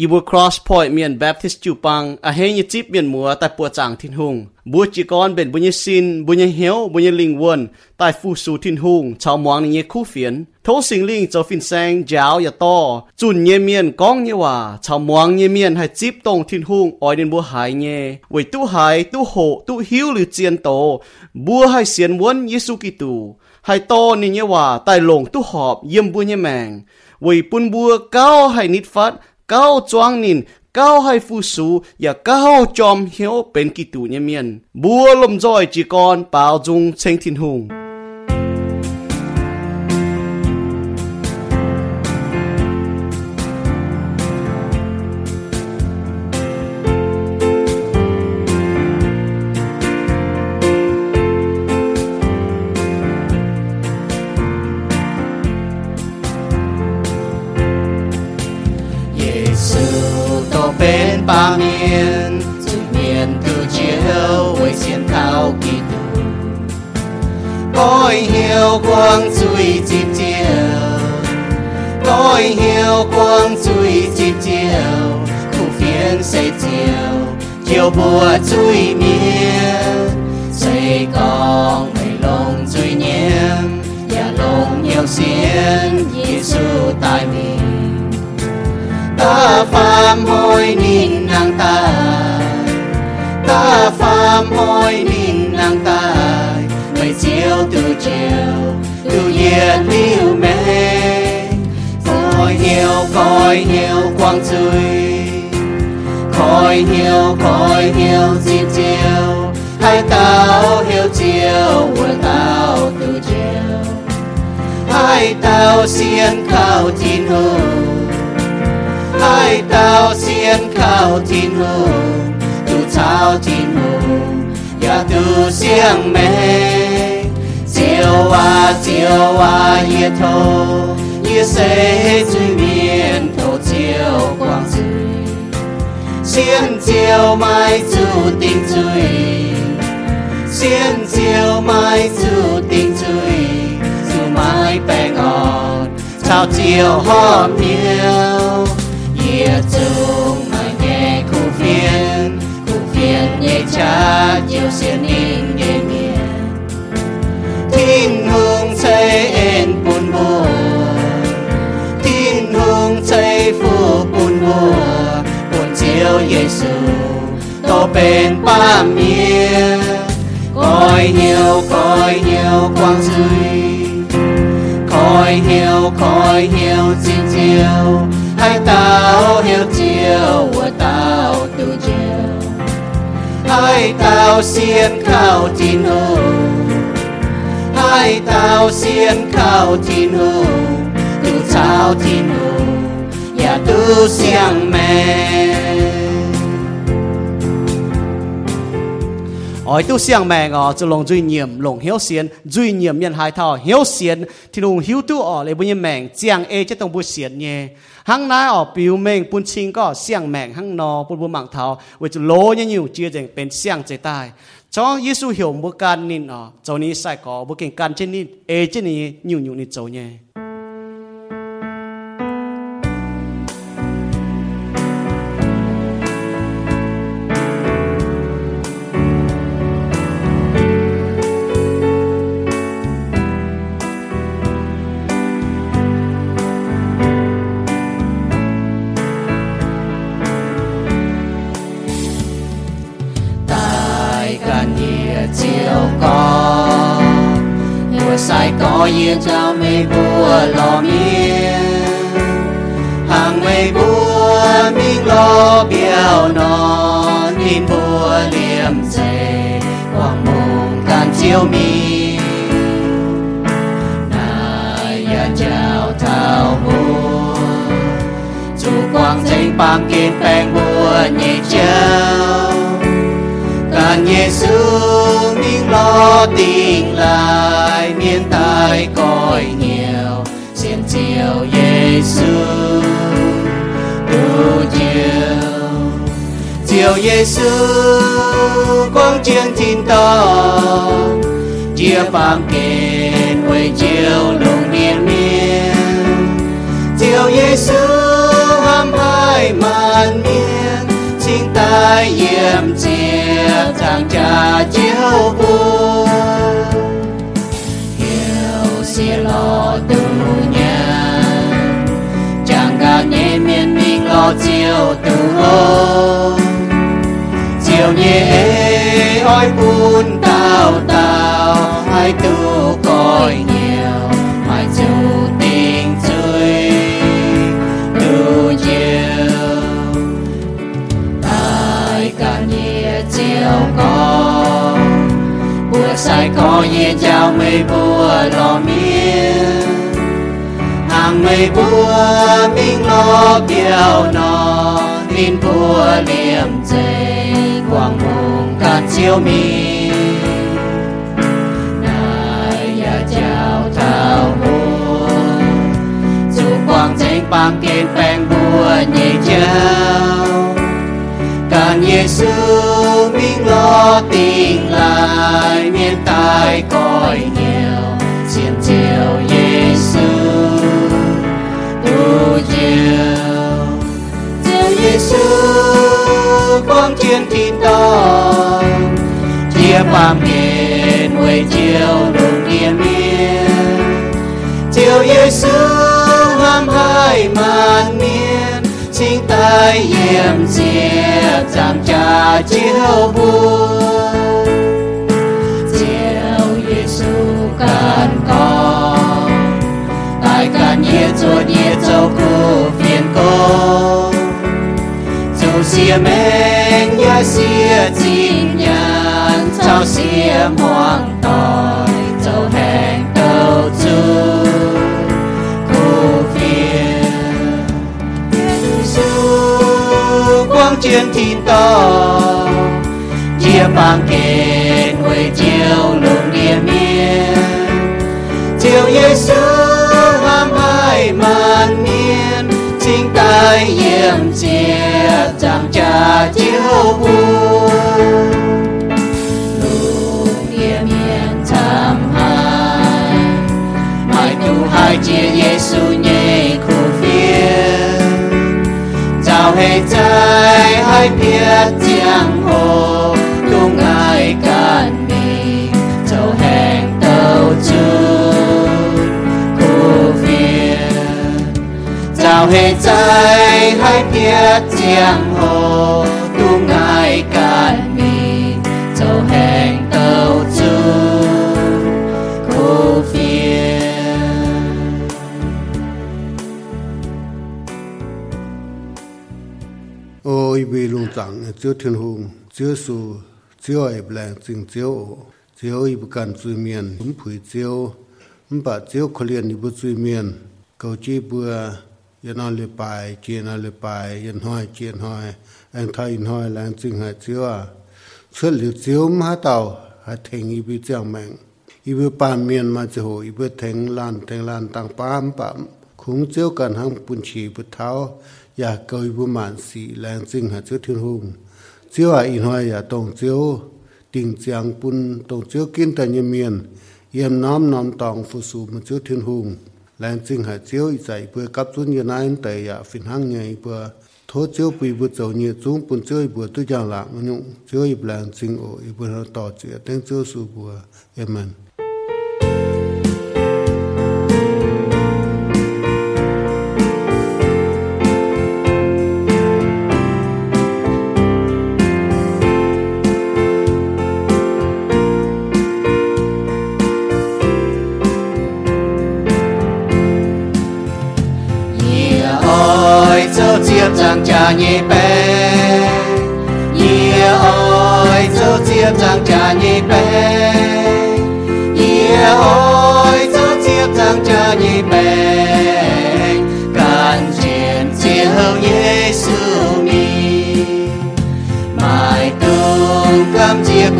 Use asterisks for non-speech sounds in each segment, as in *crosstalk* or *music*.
อีบัว cross point เมียน Baptist จูปังอาเฮยจิบเมียนมัวแต่ปัวจางทินหุงบัวจีกอนเป็นบุญยสินบุญยเหียวบุญยลิงวนใต้ฟูสูทินหุงชาวมวงนี่คู่เฟียนโทสิงลิงเจ้าฟินแซงยาวอย่าต่อจุนเยเมียนก้องเยว่าชาวมวงเยเมียนให้จิบตรงทินหุงออยเดินบัวหายเยไว้ตู้หายตู้โหตู้หิวหรือเจียนโตบัวให้เสียนวนเยซูกิตูให้โตนี่เยว่าใต้ลงตู้หอบเยี่ยมบัวเยแมงไว้ปุนบัวเก้าให้นิดฟัด cao choang nín, cao hai phu sú và cao chom hiếu bên kỳ tù nhà miền. Bùa lầm rồi chỉ còn bao dung sinh thiên hùng. 光最接照，该晓光最接照，苦 phiền sẽ chiều chiều bùa 最 miên xây con mày lòng 最 nhiên và lòng nhiều xiên Giêsu tại mình ta phàm hôi nín nàng ta ta phàm hôi nín nàng ta mày chiều từ chiều từ nhiệt yêu mê. Khói nhiều khói nhiều quang trời. Khói nhiều khói nhiều dịp chiều. Hai tao hiểu chiều của tao từ chiều. Hai tao xiên khao tin hương hai tao xiên khao tin hồ từ sao tin hồ và từ xiên mê chiều à chiều à ye thô ye sẽ duy miền quang duy xiên tiêu mai chu tình duy xiên tiêu mai chu tình duy dù mai bè ngọt chào tiêu hót nhiều địa chung mai nghe khu phiền khu phiền nhẹ cha tiêu xiên in nhẹ thiên hương xây en buồn bùa thiên hương xây phu buồn bùa buồn chiều Giêsu to bên ba miền coi nhiều coi nhiều quang duy. Coi nhiều coi nhiều chiều chiều. Hãy tao hiểu chiều của tao từ chiều. Hãy tao xiên khao tin hồ tahu sien kau tino tu tahu tino ya tu siang me oi tu siang me ngọ chu long duy nhiệm long hiếu sien duy nhiệm nhân hai thao hiếu sien thì long hiếu tu ở lấy bun mèng chiang e chứ tông bu sien nhé hăng nái ở biểu mèng bun chinh có siang mèng hăng nọ bun bu mạng thao với chu lô như nhiều chia dành bên siang chế tai cho Giêsu hiểu một can nín ở cho ní sai có một cái can trên nín e trên ní nhiều nhiều nín cho nhé lò miên. Hàng mây búa miếng lo biao nò, nhìn búa liềm dày quảng mùng tan chiếu mi. Nay ya chào thao búa dù quang dây bám kín bèn búa nhị chào càng nhẹ xuống miếng lo tình lại, miên tai cõi nhiều chiều Giêsu đủ chiều. Chiều Giêsu quang chiến thiên to chia phạm kền quay chiều lùng niên miên. Chiều Giêsu hăm hai màn mãn miên. Xin tai yểm chia, chàng cha chiếu buồn chiều từ hô chiều nhẹ oi bùn tao tao hai tu coi nhiều mà chiều tình chơi tu chiều ai cả nhẹ chiều có bùa sai có nhẹ chào mây bùa lo miên hàng mây bua minh lo kiều nọ tin bua liềm dê quang mùng cạn chiếu mi. Này ya chào thao buồn dù quang danh bằng kên phèn bùa nhẹ chào. Càng Giêsu minh lo tình lại, miền tai cõi nhiều xiêm chiều Giêsu chiều chiều Giêsu quang chiến thì to chia bàm nghề nuôi chiều đồn địa miên. Chiều Giêsu ham hai màn miên. Sinh tay yểm diệt giảm trà chiếu buồn cả nhiệt châu nhiệt phiền cô. Dù xìa men xìa chim nhàn châu xìa hoang tỏi châu hẹn đầu chu cụ phiền Giêsu quang chiến thiên to, chia bằng kề người chiều lùng địa miên. Chiều Giêsu an màn xin tay yểm chia chẳng cha chiếu buồn. Lúc địa miên tham hai mai tu hai chia Giêsu nhẹ khu phiền chào hệ trái hai biết giang hồ tung ai cả 会在海边降落，都爱干你走很到处苦变。哦，一杯龙掌，九天红，九树，九爱不能，真九。只要一不敢追面，不陪酒，不把酒可怜你不追面，高级不啊？Yên nói lệ bài chia nó lệ bài, yên hỏi chia hỏi anh thay yên là anh chinh hai chiếu à. Xuất liu chiếu mà tàu hà thành i bu chiang mèng i bu pan miền mà chiếu i bu thành lan thành lan tăng pam pam khung chiếu cần hang bún chỉ bu tháo. Dạ ya cầu i bu man là anh chinh hai chiếu thiên hùng. Chiếu à yên hỏi ya dạ tông chiếu. Tình trạng bún tông chiếu kinh tại nhân miền. Yếm nám nám tòng phụ su một chiếu thiên hùng lên sinh hai chiếu dạy bữa cấp xuống như ai tại ya phiền hang nhảy bữa thố chiếu bùi bữa dầu như chúng bún chiếu bữa tôi chẳng làm nhung chiếu i lang chinh ổ bữa tỏ chuyện tên chiếu su bữa em mình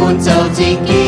Don't tell Gegend.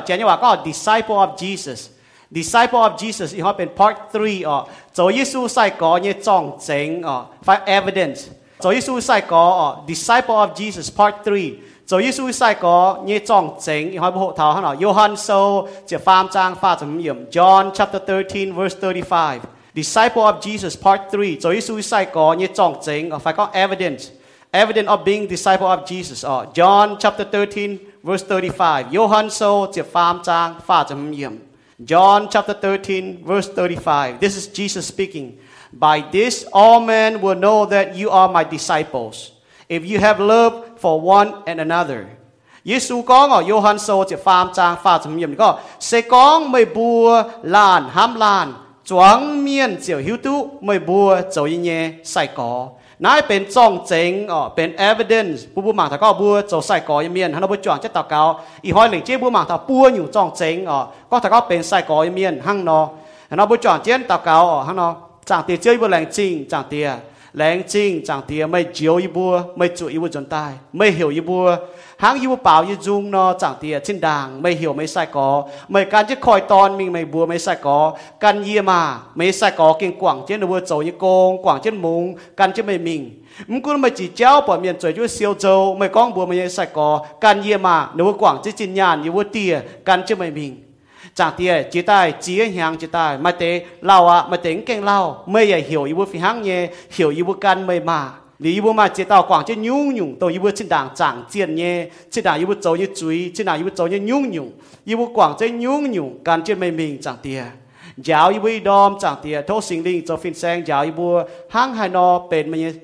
là chén nhau có disciple of Jesus disciple of Jesus in part 3 ở cho có như trong evidence cho disciple of Jesus part 3 cho Johann so chỉ John chapter 13 verse 35 disciple of Jesus part 3 cho Jesus evidence evident of being disciple of Jesus. Uh, John chapter 13, verse 35. Johann so to farm tang fa John chapter 13, verse 35. This is Jesus speaking. By this all men will know that you are my disciples, if you have love for one and another. Yesu uh, có ở Johann so chỉ phàm trang phà chấm nhiệm sẽ có mười bùa làn ham làn choáng miên chiều hữu tú mười bùa châu y ye sai ko. นายเป็นจ้องเจ๋งอ๋อเป็น evidence ผู้ผู้หมาถ้าก็บัวโจใส่กอยังเมียนฮันเอาบัวจ่องจะตะเกาอีหอยหลิงเจ้บัวหมาถ้าปัวอยู่จ้องเจ๋งอ๋อก็ถ้าก็เป็นใส่กอยังเมียนหั่งนอฮันเอาบัวจ่องเจียนตะเกาอ๋อหั่งนอจางเตียเจ้าบัวแรงจริงจางเตียแรงจริงจางเตียไม่เจียวอีบัวไม่จุอีบัวจนตายไม่เหี่ยวอีบัว hàng yêu bảo như dung no, chẳng tiệt trên đàng mày hiểu mày sai có. Mày can chứ khỏi ton, mình mày bùa mày sai có. Can ye mà mày sai có kinh quảng trên bùa dầu như con quảng trên mùng, can chứ mày mình. Mình cũng mày chỉ chéo, bỏ miền trời chúa siêu dầu mày con bùa mày sai có. Can ye mà nếu quảng chứ trên nhà như bùa tiệt can chứ mình. Chẳng tiề chỉ tài chỉ hàng chỉ tài mà tế lao à mà tính keng lao. Mây à hiểu yêu phi hàng nhé hiểu yêu can mây mà. นี่嘛接到广州妞妞都以า进党长ง呢进党又不走一追，进党又不走一妞妞ร部广州妞妞感觉没命长งเจียนแง่灵做分身，脚างฮิบุตโตยืด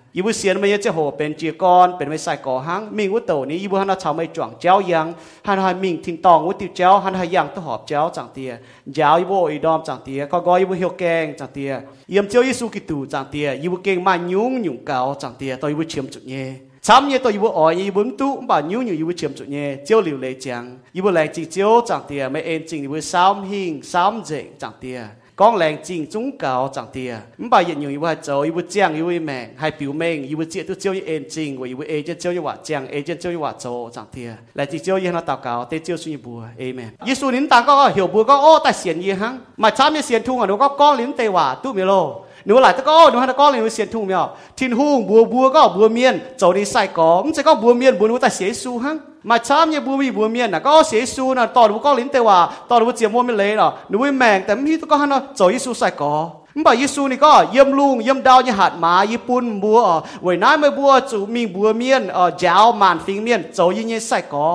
- ยิบุเสียนไม่เยจะโหเป็นเจียกรเป็นไม่ใส่ก่อหังมิงวุตโตนี้ยิบุฮันชาวไม่จ่วงเจ้ายังฮันหายมิงทิ้งตองวุติเจ้าฮันหายยังตหอบเจ้าจังเตียยาวยิบุอีดอมจังเตียก็กอยิบุเฮียวแกงจังเตียเยี่ยมเจ้ายิสุกิตูจังเตียยิบุเก่งมายุ่งหยุ่งเก่าจังเตียต่อยิบุเชียมจุดเย่ช้ำเย่ต่อยิบุอ่อยยิบุตุบ่ายุ่งอยุ่ยิบุเชียมจุดเย่เจ้าหลิวเลยจังยิบุแรงจีเจ้าจังเตียไม่เอ็นจริงยิบุซ้ำหิงซ้ำเจงจังเตีย 讲靓正宗教长啲啊，唔把人用以为做，以为讲以为命，系表明以为只都只要眼睛，或以为 A 只只要话讲，A 只只要话做长啲啊，嚟只只要喺度教，啲只要算步啊，Amen。耶稣您大哥，曉步講哦，但善意行，咪差咩善通啊？如果講您哋話都咪咯。 หนูหลายตะก้อหนูฮันตะก้อเลยหนูเสียนทุ่งเมียวทินหุ่งบัวบัวก็บัวเมียนเจ้าดีใส่กองจะก็บัวเมียนบัวนูแต่เสียสูหังมาช้าเนี่ยบัวมีบัวเมียนนะก็เสียสูนะตอนบัวก็ลิ้นเตว่าตอนบัวเจียมวัวไม่เลยเนาะหนูไม่แมงแต่พี่ตะก้อฮันเนะเจ้ายิสูใส่กอมบ่ยิสูนี่ก็เยี่ยมลุงเยี่ยมดาวยี่หัดหมาญี่ปุ่นบัวเออไว้น้ายไม่บัวจูมีบัวเมียนเออเจ้ามันฟิงเมียนเจ้ายิ่งยิ่งใส่กอ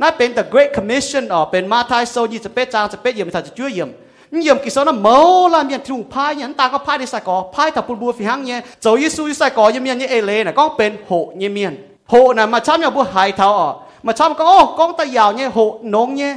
นั่นเป็น the great commission เออเป็นมาทายโซยี่จเปซจางสเปซเยี่ยมถ้าจะช่วยเยี่ยม nhiệm kỳ số nó mâu là miền trung phai nhẫn ta có phai đi sai có phai thập bùa phi hăng nhé. Dấu Giêsu sai có như miền như ê này có bên hộ như miền. Hộ này mà chăm nhà bùa hại thảo ở, mà chăm có, ô, con ta giàu nhé hộ nông nhé.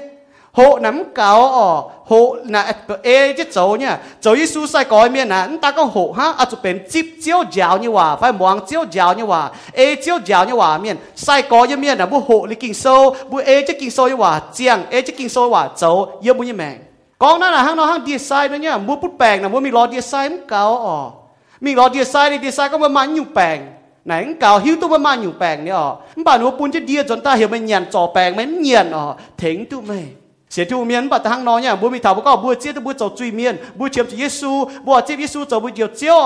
Hộ nắm cáo ở hộ là ê chứ dấu nhé. Dấu Giêsu sai có miền nè ta có hộ ha à chụp bên chip chiếu giàu như hòa, phải muang chiếu giàu như hòa, ê chiếu giàu như hòa, miền sai có như miền là bùa hộ lý kinh sâu bùa ê chứ kinh sâu như hòa, chiang ê chứ kinh sâu hòa dấu yêu bùa như mèn. กองนั้นนะห้างนอห้างดีไซน์นะเนี่ยมัวพูดแปลงนะมัวมีรอดีไซน์มันเก่าอ๋อมีรอดีไซน์ดีไซน์ก็มันมันอยู่แปลงไหนเก่าหิวตัวมันมันอยู่แปลงเนี่ยอ๋อมันป่านหัวปูนจะเดีจนตาเหี่ยวมันเหยียนจ่อแปลงมันเหยียนอ๋อถึงตัวไม่เสียทูเมียนบัดทางน้อยเนี่ยบัวมีถาวก็บัวเจี๊ยบบัวเจ้าจุยเมียนบัวเชียมจีเยซูบัวเจี๊ยบเยซูเจ้าบัวเจียวเจียว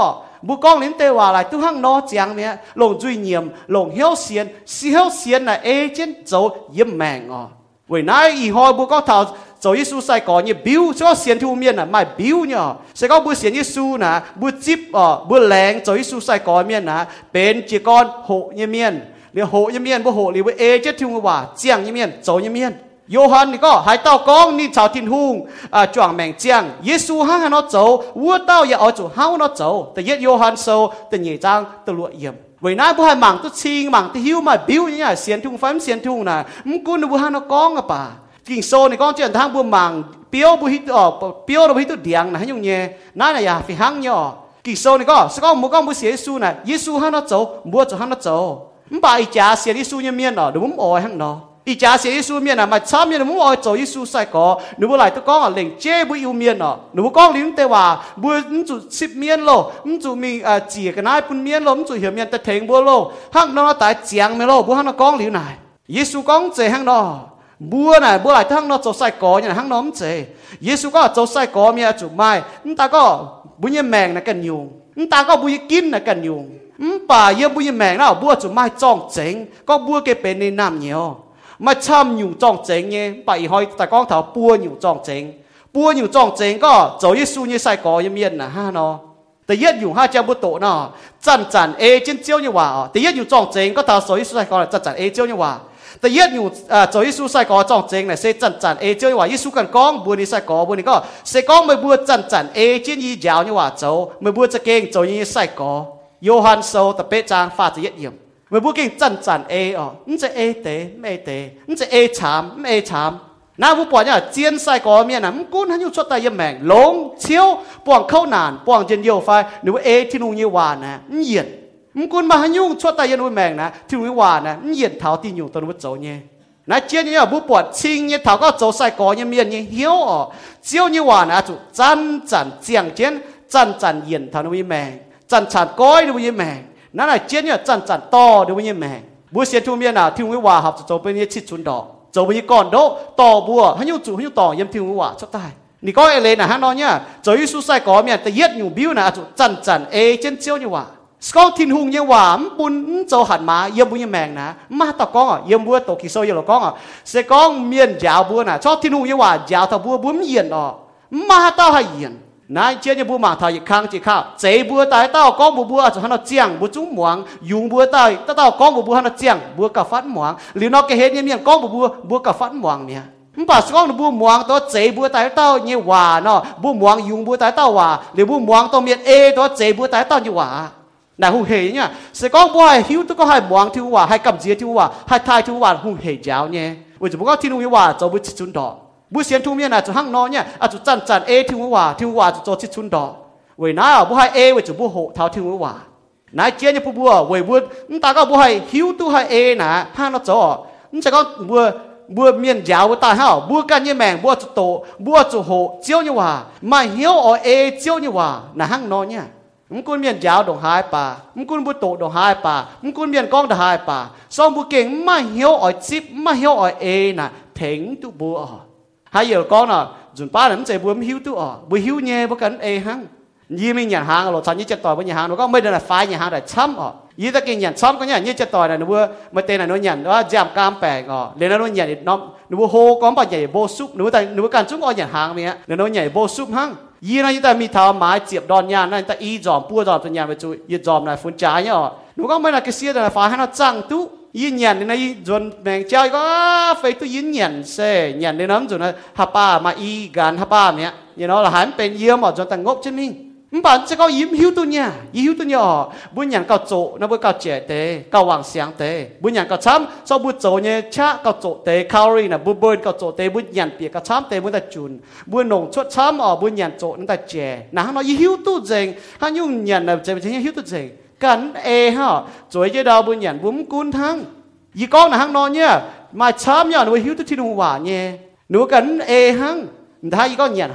บัวกองลิ้นเตว่าอะไรทุกห้างน้อจังเนี่ยลงจุยเนียมลงเหี้ยวเสียนเสียวเสียนน่ะเอเจนเจ้าเยี่ยมแมงอ๋อ 为那以后不搞头，做耶稣在讲你表，所以先出面呐，卖表呢，所以讲不先耶稣呐，不接哦，不灵，เงีย讲面呐，เสียก่อนที่มิเป็นจีกอนโหยมเล，你โหยม面不โห，你不เอเจะทุ่ว่าเจียงย面，走ย面。โยฮันนี่ก็หายเต้ากองนี่ชาวทินหุงอ่าจวงแมงเจียงเยซูห้างนาโจวัวเต้าอย่าเอาจู่ห้าเนาโจแต่เยโยฮันโซแต่เหยี่ยจางตะลวเยี่ยม vậy nãy bố hai mảng tôi xin mảng tôi hiu mà biểu như nhà xiên thùng phán xiên thùng này, muốn cún nó bữa hai nó con à bà. Kinh số này con chuyện thang bữa mảng biểu bố hít ở biếu nó hít tôi điang này nhung nhẹ. Nãy là nhà phi hăng nhỏ kinh số này con sẽ có một con bố xiên su nè giêsu hai nó chỗ mua chỗ hai nó chỗ bà ý cha xiên giêsu như miên ở đúng ôi hăng nó ý cha sẽ Giêsu miền à mà cha miền muốn ở chỗ Giêsu sai có nếu muốn lại tôi con à, ở lĩnh chế bùi yêu miền à. Nếu muốn con lính tây hòa bùi ứng chủ ship miền lo ứng chủ mi à chỉ cái này bùn miền lo ứng chủ hiểu miền ta thèn bùa lo hăng nó tại chiang miền lo bùa hăng nó con lính này. Giêsu con chế hăng nó. Bùa này bùa lại hăng nó chỗ sai có nhà hăng nó không chế Giêsu có chỗ sai có miền à, chủ mai. Chúng ta có bùi như mèn là cần nhung. Chúng ta có bùi kim là cần nhung. Bà yêu bùi như mèn đó bùa à, chủ mai trong chén. Có bùa cái bên này nam nhiều mà chăm nhiều trong chính nhé bảy hỏi tại con thảo bua nhiều trong chính bua nhiều trong chính có cháu Giêsu như sai có yếm yên là ha nó tại yết nhiều ha cha bút tổ nó chăn chăn ê chín chiếu như hòa tại yết nhiều trong chính có thảo cháu Giêsu sai có là chăn chăn ê chiếu như hòa tại yết nhiều cháu Giêsu sai có trong chính này sẽ chăn chăn ê chiếu như hòa Giêsu cần con bua đi sai có bua đi có sẽ con mới bua chăn chăn ê chín y giáo như hòa cháu mới bua cho kênh cháu như sai có Johann sâu tập bế trang pha cho yết nhiều ไม่พูดกิ่งจันจันเออนี่จะเอเตไม่เตนี่จะเอชามไม่เอชามน้าผู้ป่วยเนี่ยเจียนใส่ก่อเมียนะมึงกุ้นให้ยุ่ชดตายยมแมงลงเชียวป่วงเข้านานป่วงเย็นเยียวไฟหรือว่าเอที่นุ่งเยวานนะเย็นมึงกุนมาหันยุ่งชดตายยนุ่งแมงนะที่นุ่งเยวานนะเย็นเท้าตีนอยู่ตอนวัดเจ้าเนี่ยนะเจียนเนี่ยผู้ป่วยชิงเนี่ยเท้าก็โจใส่ก่อเนี่ยเมียนเนี่ยเหี้ยวอ๋อเชียวเนี่ยวานนะจุจันจันเจียงเจียนจันจันเย็นเท้านุ่งแมงจันจันก้อยนุ่งแมง 那来接呢站站到的问你没，不先出面啊，听我话好，走不你去存到，走不你干到到不，很有主很有道，也听我话出带。你讲哎嘞，那哈那呢，走一出赛搞面，但一牛表呢就站站哎，真焦你话。ก็ทิ้งหุงยังว่ามันปุ่นเจ้าหันมาเยี่ยมหุญยังแมงนะมาตะก้องอะเยี่ยมบัวตกิโซยี่ยมก้องอะเสก้องเมียนยาวบัวนะชอบทิ้งหุงยังว่ายาวทะบัวบัวมันเย็นอะมาต้าให้เย็น nãy chia như bùa mà thầy khang chỉ khao. Chế bùa tai, tao có bùa bùa cho nó chiang bùa chúng muang dùng bùa tai, tao tao có bùa bùa nó chiang bùa cả phát muang liu nó cái hết như miệng có bùa bùa bùa cả phát muang nè. Không phải con bùa muang to chế bùa tai tao như hòa nó. Bùa muang dùng bùa tai tao hòa. Liu bùa muang to miệng ê to chế bùa tai tao như hòa? Nãy hùng hề nhá. Sẽ có bùa hay hiu tôi có hai muang thiếu hòa, hai cầm dĩa thiếu hòa, hai thai thiếu hòa hùng hề giáo nhé. Vì chúng có thiên hùng hòa cho bùa chun đỏ. บุเสียนทุ่มเนี่ยนะจะหั่งนอเนี่ยอาจจะจันจันเอทิ้งว่าทิ้งว่าจะโจชิดชุนดอเว้ยนะบุให้เอเว้ยจะบุโหเท้าทิ้งว่านายเจียนเนี่ยผู้บัวเว้ยบุนตาก็บุให้หิวตู้ให้เอนะห้างเราจ่อนี่จะก็บัวบัวเมียนยาวตายห่าบัวกันเนี่ยแมงบัวจะโตบัวจะโหเจียวเนี่ยว่ามาเหี่ยวอ๋อเอเจียวเนี่ยว่านะหั่งนอเนี่ยมึงกุนเมียนยาวดงหายป่ามึงกุนบุโตดงหายป่ามึงกุนเมียนกองดหายป่าซองบุเก่งมาเหี่ยวอ๋อจิบมาเหี่ยวอ๋อเอนะถึงตุบัว hay giờ con à dùng ba làm chạy buồn hiu tu à buồn hiu nhẹ bất cần e hăng. Như mình nhận hàng rồi thằng như chết tỏi với nhà hàng nó có mấy đứa là phai nhà hàng là chấm à như ta kinh nhận chấm có nhà như chết tỏi này nó vừa mà tên là nó nhận đó giảm cam bèn ngò. Nên nó nhận nó nó vừa hô có bao nhảy bô súp nó ta nó cần chúng con nhận hàng mẹ nó nhảy bô súp hăng. Như như ta mi thảo mái chẹp đòn nhà này, ta y dòm bua dòm từ nhà về chui y dòm này phun trái nhá nó có mấy là cái xia là phai hay nó trăng tú? yên nhàn nên ấy dồn mèn chơi có phải tôi yên nhàn xe nhàn nên lắm rồi nó hapa mà y gan hapa mẹ. Như nó là hắn bên yếm mà dồn tăng ngốc chứ mình không bạn sẽ có yếm hiu tôi nha yếm hiếu tôi nhỏ bữa nhàn cao chỗ nó bữa cao trẻ tế cao hoàng sáng tế bữa nhàn cao chấm, sau bữa chỗ nhé cha cao chỗ tế ri là bữa bơi cao chỗ tế bữa nhàn bia cao chấm tế bữa ta chun bữa nồng chuột chấm ở bữa nhàn chỗ nó ta trẻ. Nào nó yếm hiếu tôi dành hắn dùng nhàn là chế chế hiu tôi dành. ก็เจเตก็วางเสียงเตบุญยันก็ช้ำชอบบุญโจเนี่ยชะก็โจเตคารีนะบุญบุญก็โจเตบุญยันเปียกก็ช้ำเตบุญแต่จุนบุญหนงชดช้ำอ๋อบุญยันโจนั่นแต่เจนะฮะเรายิ้วตัวเจงฮันยุ่งยันนะเจเป็นเช่นหิวตัวเจง กันเอฮะจวยเจดาวบุญหยันบุ้มกุนทั้งยี่ก้องนะฮังนอนเนี่ยมาชามยอนว่าหิวตุที่นูว่าเนี่ยหนูกันเอฮังถ้ายี่ก้องหยั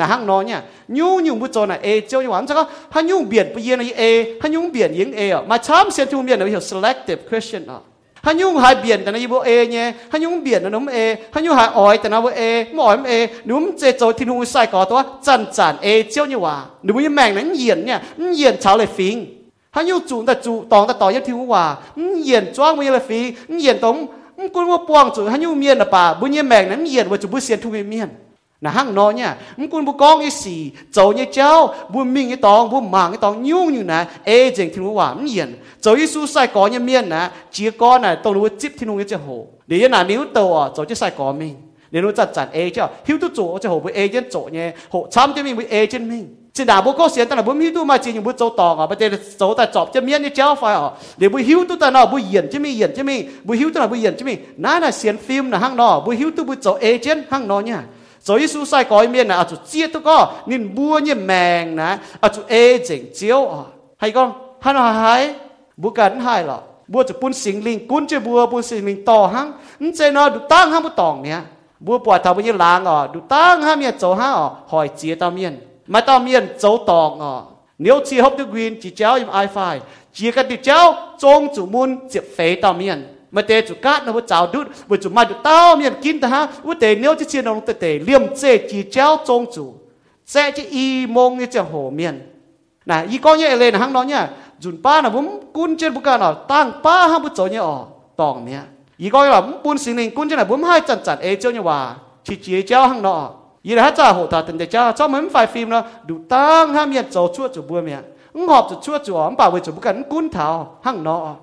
นะฮังนอเนี่ยยูยุ่งบุโจนะเอเจ้าหวานจัก็ฮันยุ่งเบียนไปเย็นเอฮันยุ่งเบียนยิงเออมาช้ำเสียจุ่มเบียดนเรียก selective Christian อะฮันยูหายเบียนแต่ในยีโบเอเนี่ยฮันยุ่งเบียดนะนุ่มเอฮันยูหายอ้อยแต่นะโบเอมอ้อยมเอนุ่มเจโจทิ้งหูใส่ก่อตัวจันจันเอเจ้าหวานหนุ่มยี่แมงนั้นเยียนเนี่ยเยียนชาวเลยฟิงฮันยูจูนแต่จูตองแต่ต่อยัทิ้งหูว่าเยียนจ้วงไม่เลยฟิงเยียนตรงกุนว่าปวงจูฮันยุ่เมียนนะป่าบุญยี่แมงนั้นเยียนว่าจูบุเสียนทุ่มเมียน na hang no nya mình cũng bu kong cái gì zo ye chao bu ming cái tòng bu màng cái tòng nhung như nè e chừng thì wa hòa yen hiền yi su sai ko nya miên nè chi ko na tong lu chip thì nó cái hồ để như nào miếu to, à zo che sai ko mi để lu chặt chặt e chao hiu tu zo che ho bu e jen zo nye ho cham cho mi bu e jen mi chỉ nào bố có tiền ta là bố hiếu tu mà chỉ những bố dấu tòng à. Bây giờ dấu ta chọc cho miên như cháu phải à để bố hiu tu ta nào bố hiền chứ mi hiền chứ mi, bố hiu tu là bố hiền chứ mi, nãy là xiên phim là hang nọ, bố hiu tu bố dấu ê chân hăng nha 所以苏塞改面啊，啊就接到个你 mua à, như mèn nè, à 就 ê chỉnh chiếu à, hay con, Hắn là hay, bố gần hay lọ, bố cho bún sinh linh, cún cho bố bún sinh linh to hăng, nhưng chơi nó được tăng hăng bút tòng nè, bố bỏ thầu bây giờ làng à, được tăng hăng miền chỗ hăng à, hỏi chia tao miền, mai tao miền chỗ tòng à, nếu chia hấp được quyền chỉ cháu im ai phải, chia cái được cháu trông chủ môn diệp phế tao miền mà tê chủ cát nó vừa chào đút vừa chủ mai được tao miền kín ta ha. Vừa tê nếu chỉ chiên nó tê tê liêm chê chỉ chéo trông chủ. Chê chỉ y mông như chê hồ miền. Nè y có nhẹ lên hăng nó nhá. Dùn pa là vốn cún trên bút cả nó tăng pa hăng bún chỗ như ở tòng nhá y con là bún xin linh cún trên là vốn hai chặt chặt ê chơi như hòa chỉ chỉ chéo hăng nó y là hát cha hồ ta tình để cha, cho mình phải phim nó đủ tăng ham miền chỗ chua chủ bùa miền ngọc họp chua chủ ẩm bảo với chủ bún cả cún thảo, hăng nó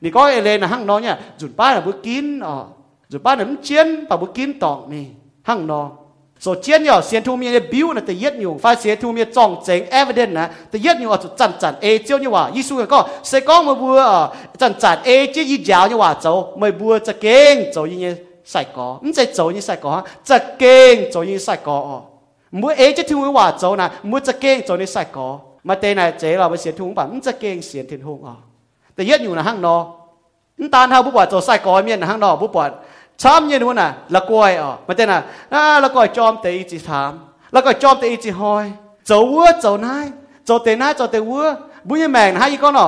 ni có ele na hang no nha. Dùn ba là bữa kín ờ dùn ba nấm chiên và bữa kín tòng mi hang no so chiến nhỏ xiên thu mi biểu là tự yết nhung phải xiên thu mi trọng chính evident nè. Tự yết nhung ở chỗ chăn chăn e chiêu như hòa. Giêsu có, sẽ có một bữa ờ chăn chăn e chiêu y giáo như hòa châu mấy bữa chả kinh châu như sai có. Không sai châu như sai có. Chả kinh châu như sai có mỗi e chiêu thu hòa châu nè. Mỗi chả kinh châu như sai có. Mà tên này chế là với xiên thu bản không chả kinh xiên thiên hùng à แต่เย็ดอยู่นะห้างนอนั่นตาเฮาบุปผาโจใส่กอเมียนห้างนอบุปผาช้ำเย็นนู่นน่ะละกวยอ๋อมาเต้นน่ะอ่าละกอยจอมเตอีจีถามละกอยจอมเตอีจีหอยโจวัวโจนายโจเตนายโจเตวัวบุญยแมงนะฮะอีก็นอ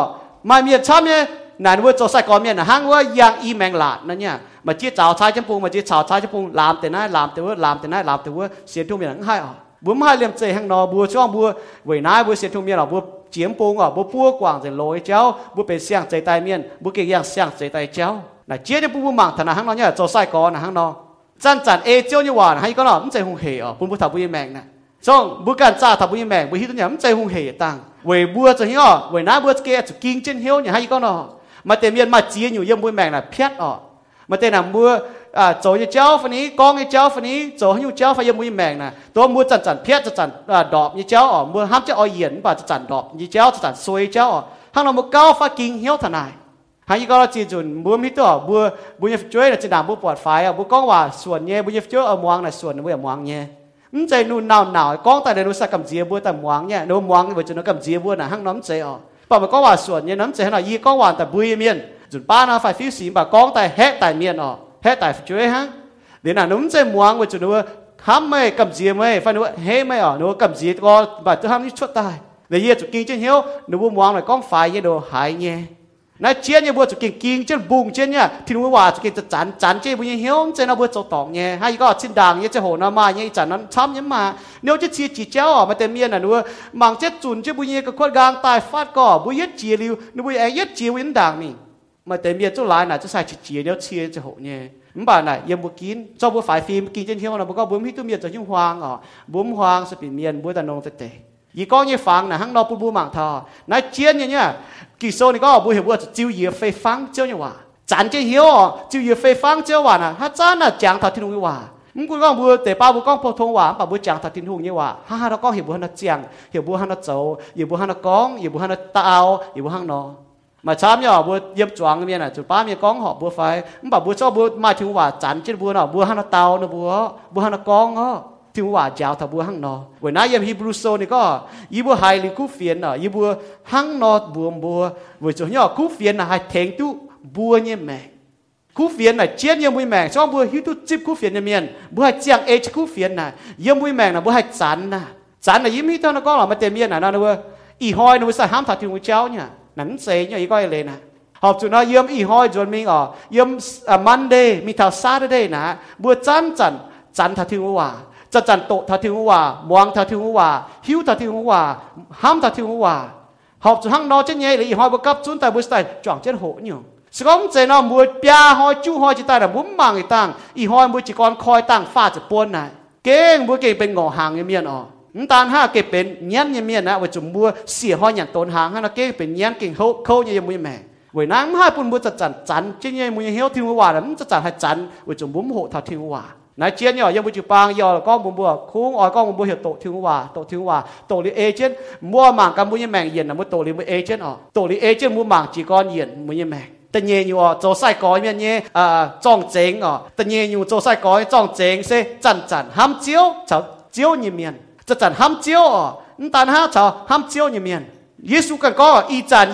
มาเมียช้ำเนี่ยนานวัวโจใส่กอเมียนห้างวัวยางอีแมงหลาดนั่นเนี่ยมาเจี๊ยจ่าวชายจมปูมาเจี๊ยจ่าวชายจมปูลามเตนาลามเตวัวลามเตนาลามเตวัวเสียทุ่มอย่างให้อ๋อบุญให้เลี้ยมเจห้างนอบัวช่องบัวเวยนายบัวเสียทุ่มเนี่ยหรอบัว chiếm bông ở bố pua quảng rồi lối cháu bố bề xiang chạy tay miên bố kia giang xiang chạy tay cháu là chia cho bố bố mạng thằng nào hăng nó nhá cho sai có là hăng nó chân chân ê chiếu như hòa hay có nó không chạy hung hề ở bố bố thảo bố yên mèn nè xong bố cần cha thảo bố yên mèn bố hít nhắm chạy hung hề tăng về bua cho hiếu về ná bua kia cho kinh trên hiếu nhà hay có nó mà tiền miên mà chia nhiều yếm bố mèn là phét ở mà tên là mua อ่าโจยเจ้าฝนี้กองยเจ้าฝนี้โจหิ้วเจ้าไฟยมุยแม啊，走一教法尼，讲一教法尼，走很有教法也没命呐。多么จัน赞赞啊，ดอกยเจ้าอ๋อมือห้ามจะอ่อยเย็นป่าจันจันดอกยเจ้า一教只赞衰教哦，喊那么高发金晓他奈。ห้ายหายี่ก็เราจีจุนบัวมิตัวบัวบุญยช่วยเราจะดามบัวปวดไฟอะบัวก้องว่าส่วนเนี้ยบุญยช่วยเอามวงน่ะส่วนบัวมวงเนี้ยมันใจนู่นหนาวหนาวก้องแต่เดี๋รู้สักกำเจียบัวแต่มวงเนี้ยโน้มมวงบัวจะโน้มกำเจียบัวนะห้างน้ำใจอะป่ะมันก็ว่าส่วนเนี้ยน้ำใจให้หน่อยยีก้องว่าแต่บุยเมียนจุนป้านะไฟฟิวสีบ่ก้องแต่แฮะแต่เมียนอะ hết tại chuối ha đến là núng chơi muang với chủ nữa ham mê, cầm gì mê, phải nói hê mê ở nữa cầm gì có và tôi ham như chút tài. Để gì chủ kinh trên hiếu nếu buông muang là con phải ye đồ hại nhé. Nói chiến như bữa chủ kinh kinh trên bùng trên nhá, thì nó hòa chủ kinh จะ chán chán chán chơi bữa hiếu trên nó bữa chỗ tỏng nhé. Hay có xin đàng như chơi hồ nó mà như chán nó chăm nhé mà. Nếu chơi chia chỉ chéo ở mà tên miên là nữa mảng chết chùn chơi bữa như cái quát gang, tai phát cỏ bữa hết chia liu nếu bữa ấy hết chia yến đàng mình mà tới miệt chỗ lại này chỗ sai chỉ chia nếu chia cho hộ nhé. Mình bảo này yên bút kín, cho bút phải phim kín trên hiếu là bút có bướm hít tu miệt cho chúng hoang à bướm hoang sẽ bị miền bút đàn ông tệ tệ. Gì có như phẳng là hăng nó bút bút mạng thò nói chiến như nhá, kỳ số này có bút hiểu bút chiêu gì phê phăng chiêu như hòa à. chán trên hiếu à chiêu gì phê phăng chiêu hòa nè hát chán là chàng thật thiên hùng như hòa à. mình cũng có bút tệ ba bút con phổ thông à, hòa bà bút chàng thật thiên hùng như hòa ha ha nó có hiểu bút hắn nó chẳng hiểu bút hắn nó chầu hiểu bút hắn nó con, hiểu bút hắn nó tạo hiểu bút hắn nó mà chăm nhỏ bố yếp choáng miên à chú ba mẹ con họ bố phải. Bảo bố cho bố mai chú hòa chán chết bố nó bố hắn nó tàu nó bố bố hắn nó con đó thì hòa giáo thà bố hăng nó bởi nãy em Hebrew so này có y bố hai lý cú phiền nó y bố hăng nó bố bố bởi chỗ nhỏ cú phiền là hai thèn tu bố như mẹ. Cú phiền là chết như mùi mẹ cho bố hữu tu chip cú phiền như miền. Bố hai chiang age cú phiền là như mùi mẹ là bố hai chán nà chán là yếm hữu tao nó có là mà tiền miền là nó nó y hoài nó mới sai ham thà thì ngồi chéo nha. อยเลยนะ học chủ nó yếm y hoi chuẩn mình ở yếm Monday mi thảo Saturday nè bữa chăn chăn chăn thà thiên hòa chăn chăn tổ thà thiên hòa muang thà thiên hòa hiu thà thiên hòa ham thà thiên hòa học chủ hăng nó trên nhẹ là y hoi bữa cấp chúng ta bữa sai chọn trên hộ nhiều สกอมเจนอมวยปยาหอยจูหอยจิตายแต่บุ้มมังอีตังอีหอยมวยจิกรคอยตังฟาจะปวนไหนเก่งบัวเก่งเป็นงอหางเมียนอ๋อ นตานห้าเก่งเป็นเงี้ยนเมียนนะว่าจุ่มบัวเสียหอยอย่างต้นหางฮะนะเก่งเป็นเงี้ยนเก่งเขาเขาเนี่ยมวยแม่ vì nắng hai bún bún chặt chắn trên như muốn hiếu thiên hòa là chặt chắn hay chắn vì chúng bún hộ thảo thiên hòa nãy chiến nhỏ nhưng mà chịu bang giờ là con bún bùa khung ở con bún bùa hiểu tổ thiên hòa tổ thiên hòa tổ lý agent mua mảng cái muốn như mèn yên là mua tổ lý mua agent ở tổ lý agent mua mảng chỉ con yên muốn như mèn tất nhiên nhiều ở chỗ sai có miền nhé à trong chính ở tất nhiên nhiều chỗ sai có trong chính sẽ chắn chắn ham chiếu cháu chiếu như miền chặt chắn ham chiếu ở但哈cháu ham chiếu như miền เยซูกันก็อีจาน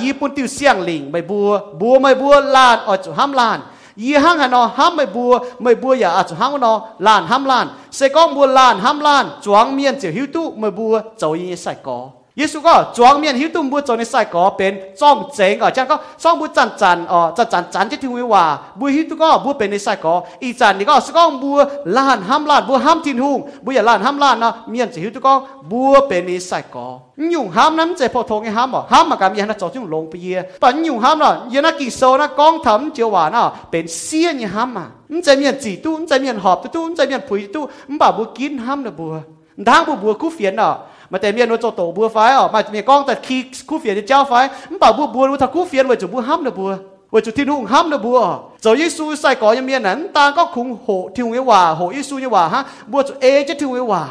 ยีปุ่นติวเสียงลิงไม่บัวบัวไม่บัวลานอจุห้ามลานยี่ห้างหันอห้ามไม่บัวไม่บัวอย่าอจุห้างนอลานห้ามลานเสกองบัวลานห้ามลานจวงเมียนเจียวหิวตู้ไม่บัวเจ้ายี่ใส่กอ ยิสุก็จวงเมียน耶稣个庄面许多不做你晒个变庄正个，像个庄不赞赞哦，赞赞赞就听为话，ง许多个不变你晒个，一赞你个是讲不烂 ham 烂不 ham 天空，不也烂 ham 烂呢？面只许多个不变你晒个，用เป็นในสายกออีจันนี่ก็สก้องบัวลานห้ามล้านบัวห้ามทิ้งหุ่งบุอย่าล้านห้ามล้านจะพอทงให้ห้ามอ๋อห้ามากำยันนะจอดที่ลงไปเยี่ยปันห้ามล่ะยันนักี่โซนะก้องทำเจียวหวานอ๋อเป็นเสี้ยนห้ามอะมันจะเมียนจีตู้มันจะเมียนหอบตู้มันจะเมียนผุยตู้มันบ่าวบัวกิน ham นะบัวดังบัวบัวกูเฟียนอะ mà tại miền nó cho tổ bùa phái ở mà miền con tại khi khu phiền thì trao phái nó bảo bùa bùa nó thật khu phiền vậy chủ bùa hâm được bùa vậy chủ thiên hùng hâm được bùa rồi Giêsu sai có như miền นั้น ta có khủng hộ thiên hùng hòa hộ Giêsu như hòa ha bùa chủ ê chứ thiên hùng hòa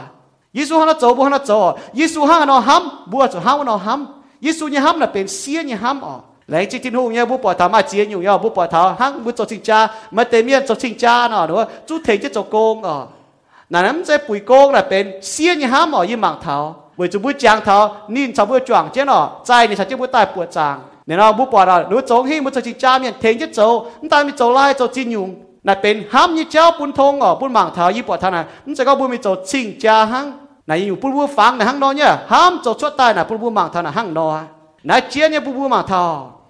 Giêsu hắn nó cho bùa hắn nó cho Giêsu hắn nó hâm bùa chủ hắn nó hâm Giêsu như hâm là bên xia như hâm ở หลังจากที่นู่นเนี่ยบุปผามาเจียอยู่เนี่ยบุปผาหังบุจจิงจามาเตเมียนจจิงจาเนาะหรือว่าจุเทงจะจโกงอะนั่นนั่นจะปุยโกงน่ะเป็นเสียนห้ามอะยิ่งมังเท้า เวจุบุจางเทานี่ชาวบุจวงเจ้าเนาะใจนี่ฉันจะบุตายปวดจางเนี่ยเนาบุปผาหรือจงใหิบุจชิจ้าเมียเทงจะโจนั่นตามมีโจไล่โจจินยุงนั่นเป็นห้ามยี่เจ้าปุนทงอ๋อปุนหมังเทายี่ปวดท่านั้นนั่นจะก็บุมีโจชิงจ้าหัง này อยู่ปุ๊บฟังในห้างนอเนี่ยห้ามจดชดตายนะปุ๊บมังเทานะห้างนอนะเจียเนี่ยปุ๊บมังเทา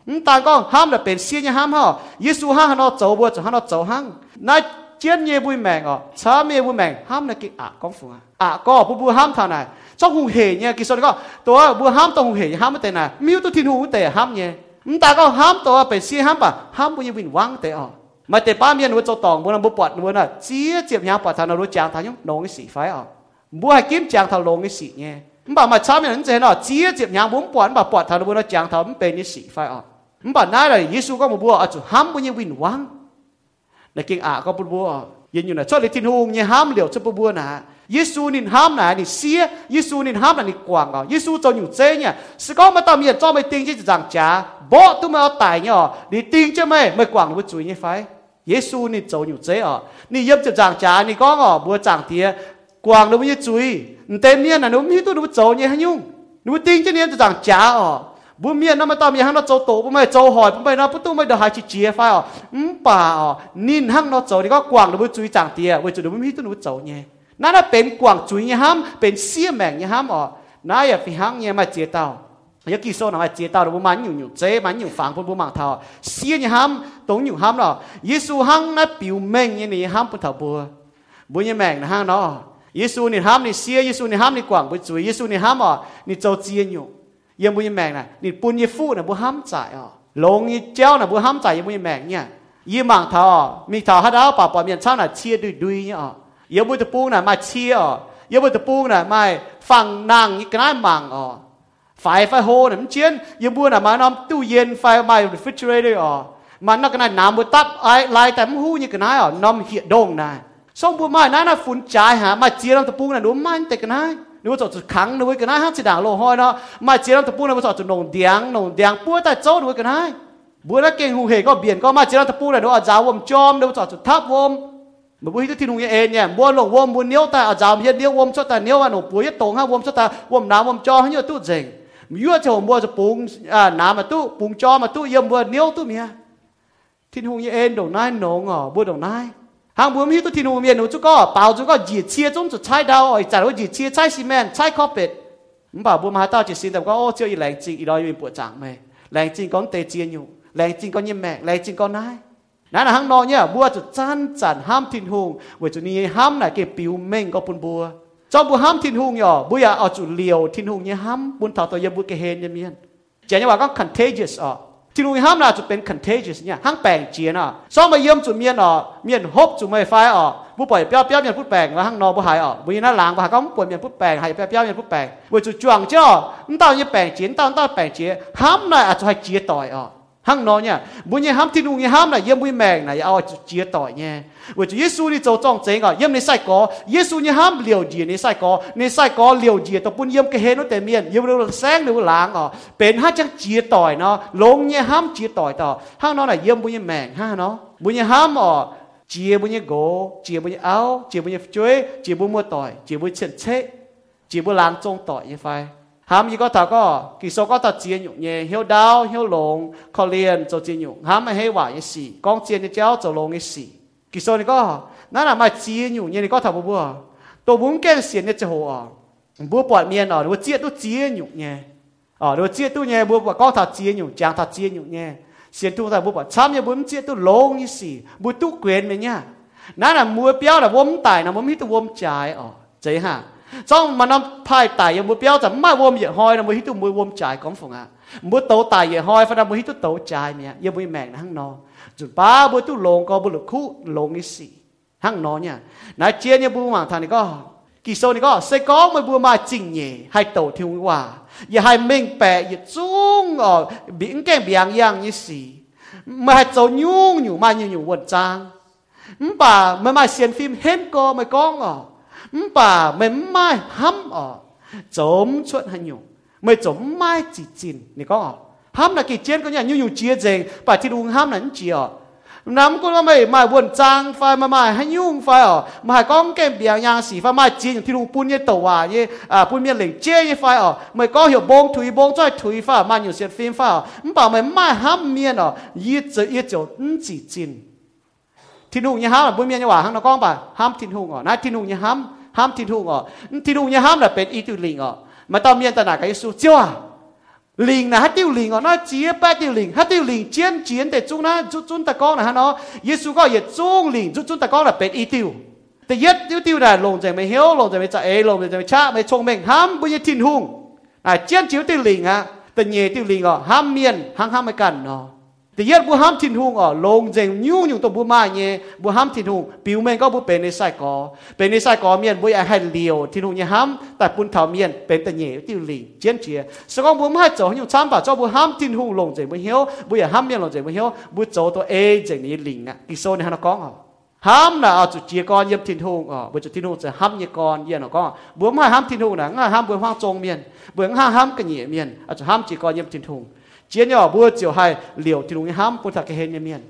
อืมต่างก็ห้ามแต่เป็นเสียเนี่ยห้ามเห่อเยซูห้างนอโจบัวจะห้างนอโจห้างนะเจียเนี่ยบุยแมงอ๋อชาเมียบุยแมงห้ามนะกิอะกองฟังอะก็ปุ่นบุห้ามเหห้าไหน trong hùng hề nhé kỳ sau đó tôi bữa ham tông hùng hề ham tệ nè miêu tôi thiên hùng tệ ham nhé chúng ta có ham tôi phải xia ham bà ham bây giờ mình vắng tệ à mà tệ ba miền nuôi cho tòng bữa nào bữa bọt bữa nào chia chiếm nhau bọt thằng nào nuôi chàng thằng nhung nong cái sĩ phải à bữa hai kiếm chàng thằng nong cái sĩ nhé bà mà sao miền thế nào chia chiếm nhau bốn bọt bà bọt thằng bữa nào chàng thằng bên cái sĩ phải à bà nói là Giêsu có một bữa ở chỗ ham bây giờ mình vắng là kinh ạ có một bữa ยินอยู่นะชอบเลยทิ้งหงเนี่ยห้ามเหลียวชอบบัวนะ Giêsu nín ham nè nín xia Giêsu nín ham là nín quảng à Giêsu cho nhiều chế nhá sự có mà tao miệng cho mày tin chứ rằng cha bỏ tụi mày ở tài nhỏ, đi tin chứ mày mày quảng với chuối như phải Giêsu nín cho nhiều chế à nín yếm cho rằng cha nín có ngỏ bố chẳng tía quang nó mới chui tên miên là nó mới tụi nó trâu nhé nhung. Nó tin chứ nên tôi rằng chả ở bố miên nó mà tao miên hăng nó trâu tổ bố mày trâu hỏi, bố mày nó bố tôi mày được hai chỉ chia phải ở ờ. ừm, bà ở nín hăng nó trâu thì có quang nó mới chui chẳng tiề với chỗ nó mới tụi nó trâu nhé นั่นเป็นกวางจุยยามเป็นเสียแมงยามอ๋อน่าอย่าไปหังเนี่ยมาเจียต้ายักกี่โซนมาเจียต้าเราบมันอยู่อยู่เจ๊มันอยู่ฟังพนบุมังเท่าเสียยามตรงอยู่ยามหรอเยซูหังนะปิวแมงยี่นี่ยามปุ่เท่าบัวบุญยแมงนะฮะเนาะเยซูนี่ห้ามนี่เสียยิสูนี่ห้ามนี่กวางบุจุยเยซูนี่ห้ามอ๋อนี่เจ้าเจียนอยู่ยังบุญยแมงนะนี่ปุ่นยฟู่นะบุห้ามจอ๋อลงยี่เจ้านะบุห้ามจยังบุญยแมงเนี่ยยี่มังเท่ามีเท่าฮัดเอาป่าป่าเมียนเช้าน่ะเชียดุยดุยเนี่ยอ๋อ ยังบุญตะปูน่ะมาเชียอ่ะยังบุญตะปูน่ะมาฟังนางยี่กระมังอ่ะไฟไฟโฮน่ะมันเชียนยังบุญน่ะมานำตู้เย็นไฟมาอยู่ในฟิชเรเดอร์อ่ะมันนักกันน้ำบุตับไอลายแต่มหูยี่กันไหนอ่ะน้ำเหี่ยดงน่ะ xong bùa mai nãy là phun trái hả mà chia làm tập bung là đúng mai tệ cái này nếu cho chút kháng nếu cái này hát chỉ đảng lô hoi nó mà chia làm tập bung là cho chút nồng điang nồng điang bùa tại chỗ nếu cái này bùa nó kinh hùng hề có biển có mà chia làm tập bung là nó ở giáo vôm chom nếu cho chút tháp vôm mà bùi thì thiên nghe nhẹ mua lồng wom mua niêu ta ở giảm hiện niêu wom cho ta niêu anh ông hết tông ha wom cho ta wom nào wom cho như tu dình mua cho mua cho bùng à nào mà tu bùng cho mà tu yếm mua niêu tu mía thiên hùng nghe đầu nai nổ ngỏ bùi đầu nai hàng bùi mi tôi thì hùng miền nó chú có bảo chú có gì chia chúng chú chai đau ở chả có gì chia chai xi men chai carpet mà bảo bùi mà tao chỉ xin tao có ô chơi gì lạnh chính ý đó yếm bùi chẳng mày lạnh chính con tê chia nhụ lạnh chính con như mẹ lạnh chính con nai นั่นหังนอเนี่ยบัวจะจันจันห้ามทินหงเวจุนี้ห้ามไหนเก็บปิวเม่งก็ปุ่นบัวจอมบัวห้ามทินหงย่อบัวอยากเอาจุเลียวทินหงเนี่ยห้ามบุญเท่าตัวเยบัวเกเฮนยเมียนเจนว่าก็ contagious อะทินหงห้ามน่าจะเป็น contagious เนี่ยห้างแปลงเจียนอะซ้อมมาเยี่ยมจุเมียนอะเมียนฮบจุไม่ไฟอะบุปล่อยเปี้ยวเปี้ยวเมียนพุทแปลงแล้วห้างนอบุหายอะบุญน่าหลังบุหายก็ปวดเมียนพุทแปลงหายเปี้ยวเปี้ยวเมียนพุทแปลงเวจุจวงเจ้ามันตองยี่แปลงเจียนตองต้องแปลงเจียห้ามน่าอาจจะให้เจียต่อยอะ hăng nó nha. Bu nhẹ ham tin nhẹ ham là yếm bu mèng này, ao chia tỏi nha. Bởi chúa Giêsu đi châu trong chế ngà yếm này sai có. Giêsu nhẹ ham liều gì này sai có. Này sai có, liều gì tao bùn yếm cái hết nó tên miền yếm nó sáng nó láng à bên hát chẳng chia tỏi nó lông nhẹ ham chia tỏi tao hăng nó là yếm bùi mèng ha nó. Bu nhẹ ham à chia bu nhẹ gỗ, chia bu nhẹ áo, chia bu nhẹ chuối, chia bu mua tỏi, chia bu chân chế chia bu láng trong tỏi như phải ham gì có thà có kỳ số có thà chiến nhục nhẹ hiếu đau hiếu lộn khó liền cho chiến nhục. Hàm mà hay quả như xì con chiến như chéo cho lộn như gì, kỳ số này có nó là mà chiến nhục nhẹ này có thà bố bố tôi muốn kén xiên như chỗ à bố bỏ miền ở đứa chiến tôi chiến nhục nhẹ ở đứa chiến tôi nhẹ bố bỏ có thà chiến nhục chẳng thà chiến nhục nhẹ xiên tôi thà bố bỏ chăm như bố chiến tôi lộn như gì, bố tôi quyền mình nhá. Nó là mua béo là vốn tài là vốn hít tôi vốn trái ở. Thế hả? xong mà nó phải tại một béo chẳng mai vôm dễ hoi là một hít tụ mùi vôm trái có phòng à mua tàu tài dễ hoi, phải là một hít tụ tàu trái mẹ giờ mùi mẹ hăng nó rồi ba bữa tụ lồng có bữa lục khu lồng cái xì hăng nó nha. Nãy chia nha bùa mà thằng này có. Kỳ sau này có. Sẽ có một bùa mà chỉnh nhỉ hai tàu thiếu quả giờ hay mình bè, giờ chung ở biển cái biển yang như xì mà hai tàu nhung nhung mà nhung nhung quần trang. Bà mà mà xem phim hết co mà con rồi bà mềm mai hâm ở chống chuyện hay nhiều mới chống mai chỉ chín này có ở hâm là kỳ chiến, có nhà như nhiều chia gì bà chỉ đúng hâm là những chia ở. Nắm con mày mày buồn trang phải mà mày hay nhung phải ở. Mày con kem đèo nhà xỉ phải mày chín thì đúng buôn như tàu à như à buôn miên lĩnh chê như phải ở. Mày có hiểu bông thủy, bông cho thủy phải mà nhiều chuyện phim phải ở. Bảo mày mày hâm miên ở ít giờ ít giờ chỉ chín thì đúng như ham là bún miệng như hòa ham nó con bà ham thì đúng ở nãy thì đúng như ham ห้ามทินหุงอ๋อทินหุงเนี่ยห้ามน่ะเป็นอีตุลิงอ๋อมาตอนเมียนตนากับยิสุเจ้าลิงนะฮัตติวลิงอ๋อน่าเจี๊ยบแปดติวลิงฮัตติวลิงเจียนเจียนแต่จุงนะจุจุนตะก้องนะฮะเนาะยิสุก็เหยียดจุงลิงจุจุนตะก้องน่ะเป็นอีติวแต่เย็ดติวติวน่ะลงใจไม่เหี้ยวลงใจไม่จะเอลงใจไม่ชาไม่ชงเม่งห้ามบุญทินหุงอ่ะเจียนจิ๋วติวลิงฮะแต่เย่ติวลิงอ๋อห้ามเมียนห้ามห้ามไม่กันเนาะ แต่ยัดบุห้ามทินหุงอ๋อลงเจงยุ่งอยู่ตัวบุมาเนี่ยบุห้ามทินหุงปิวเมนก็บุเป็นในไส้กอเป็นในไส้กอเมียนบุยให้เลียวทินหุงเนี่ยห้ามแต่ปุ่นเถาเมียนเป็นแต่เนี่ยติวลิงเจียนเจียสกองบุมาเจ่ออยู่ช้ำป่าจ่อบุห้ามทินหุงลงเจงบุเหี้ยวบุอยห้ามเมียนลงเจงบุเหี้ยวบุจ่อตัวเอเจงนี่ลิงอะกิโซนี่ฮะนกองอ๋อห้ามนะเอาจุดเจียกอนเยี่ยมทินหุงอ๋อบุจุดทินหุงจะห้ามเยี่ยกอนเยี่ยนก็บุมาห้ามทินหุงนะง่าห้ามบุห้ามจงเมียนบุห้ามห้ามกันเหยี่ยเมียนอาจจะห้ามจีกอนเยี่ยมทินหุง chiến nhỏ bùa chiều hai, liều thì đúng ham bùa thật cái hình miền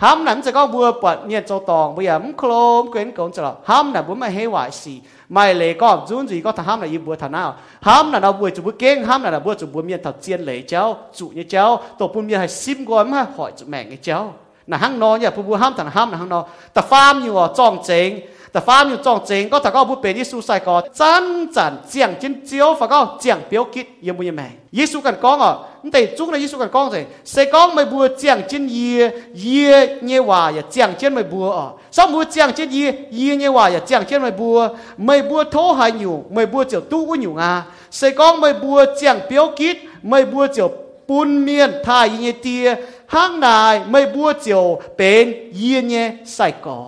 ham nắn sẽ có bùa bật nhiên châu tòng bây giờ muốn khom quên cổng cho ham là bùa mà hay hoài xì. Mày lệ có dũng gì có thằng ham là gì bùa thằng nào? Ham là nó bùa chủ bùa kén ham là bùa chủ bùa miền thật chiến lấy cháu chủ như cháu tổ bùa miền hay sim qua mà hỏi chủ mẹ cái cháu là hăng nó nhỉ bùa ham thằng ham là hăng nó. Ta farm như ở à, trong chính แต่ฟ้าอยู่จองเจงก็ถ้าก็บุเป็นยิสุใส่ก็จันจันเจียงจินเจียวฝาก็เจียงเปียวคิดยังบุยังแม่ยิสุกันก้องอ่ะแต่จุกในยิสุกันก้องสิเสก้องไม่บัวเจียงจินเย่เย่เนี่ยว่าอย่าเจียงเจียนไม่บัวอ่ะสมบัวเจียงจินเย่เย่เนี่ยว่าอย่าเจียงเจียนไม่บัวไม่บัวโทหายอยู่ไม่บัวเจียวตู้อุ่นอยู่งาเสก้องไม่บัวเจียงเปียวคิดไม่บัวเจียวปุนเมียนทายเยเตียห้างนายไม่บัวเจียวเป็นเยี่ยเนี่ยใส่ก่อ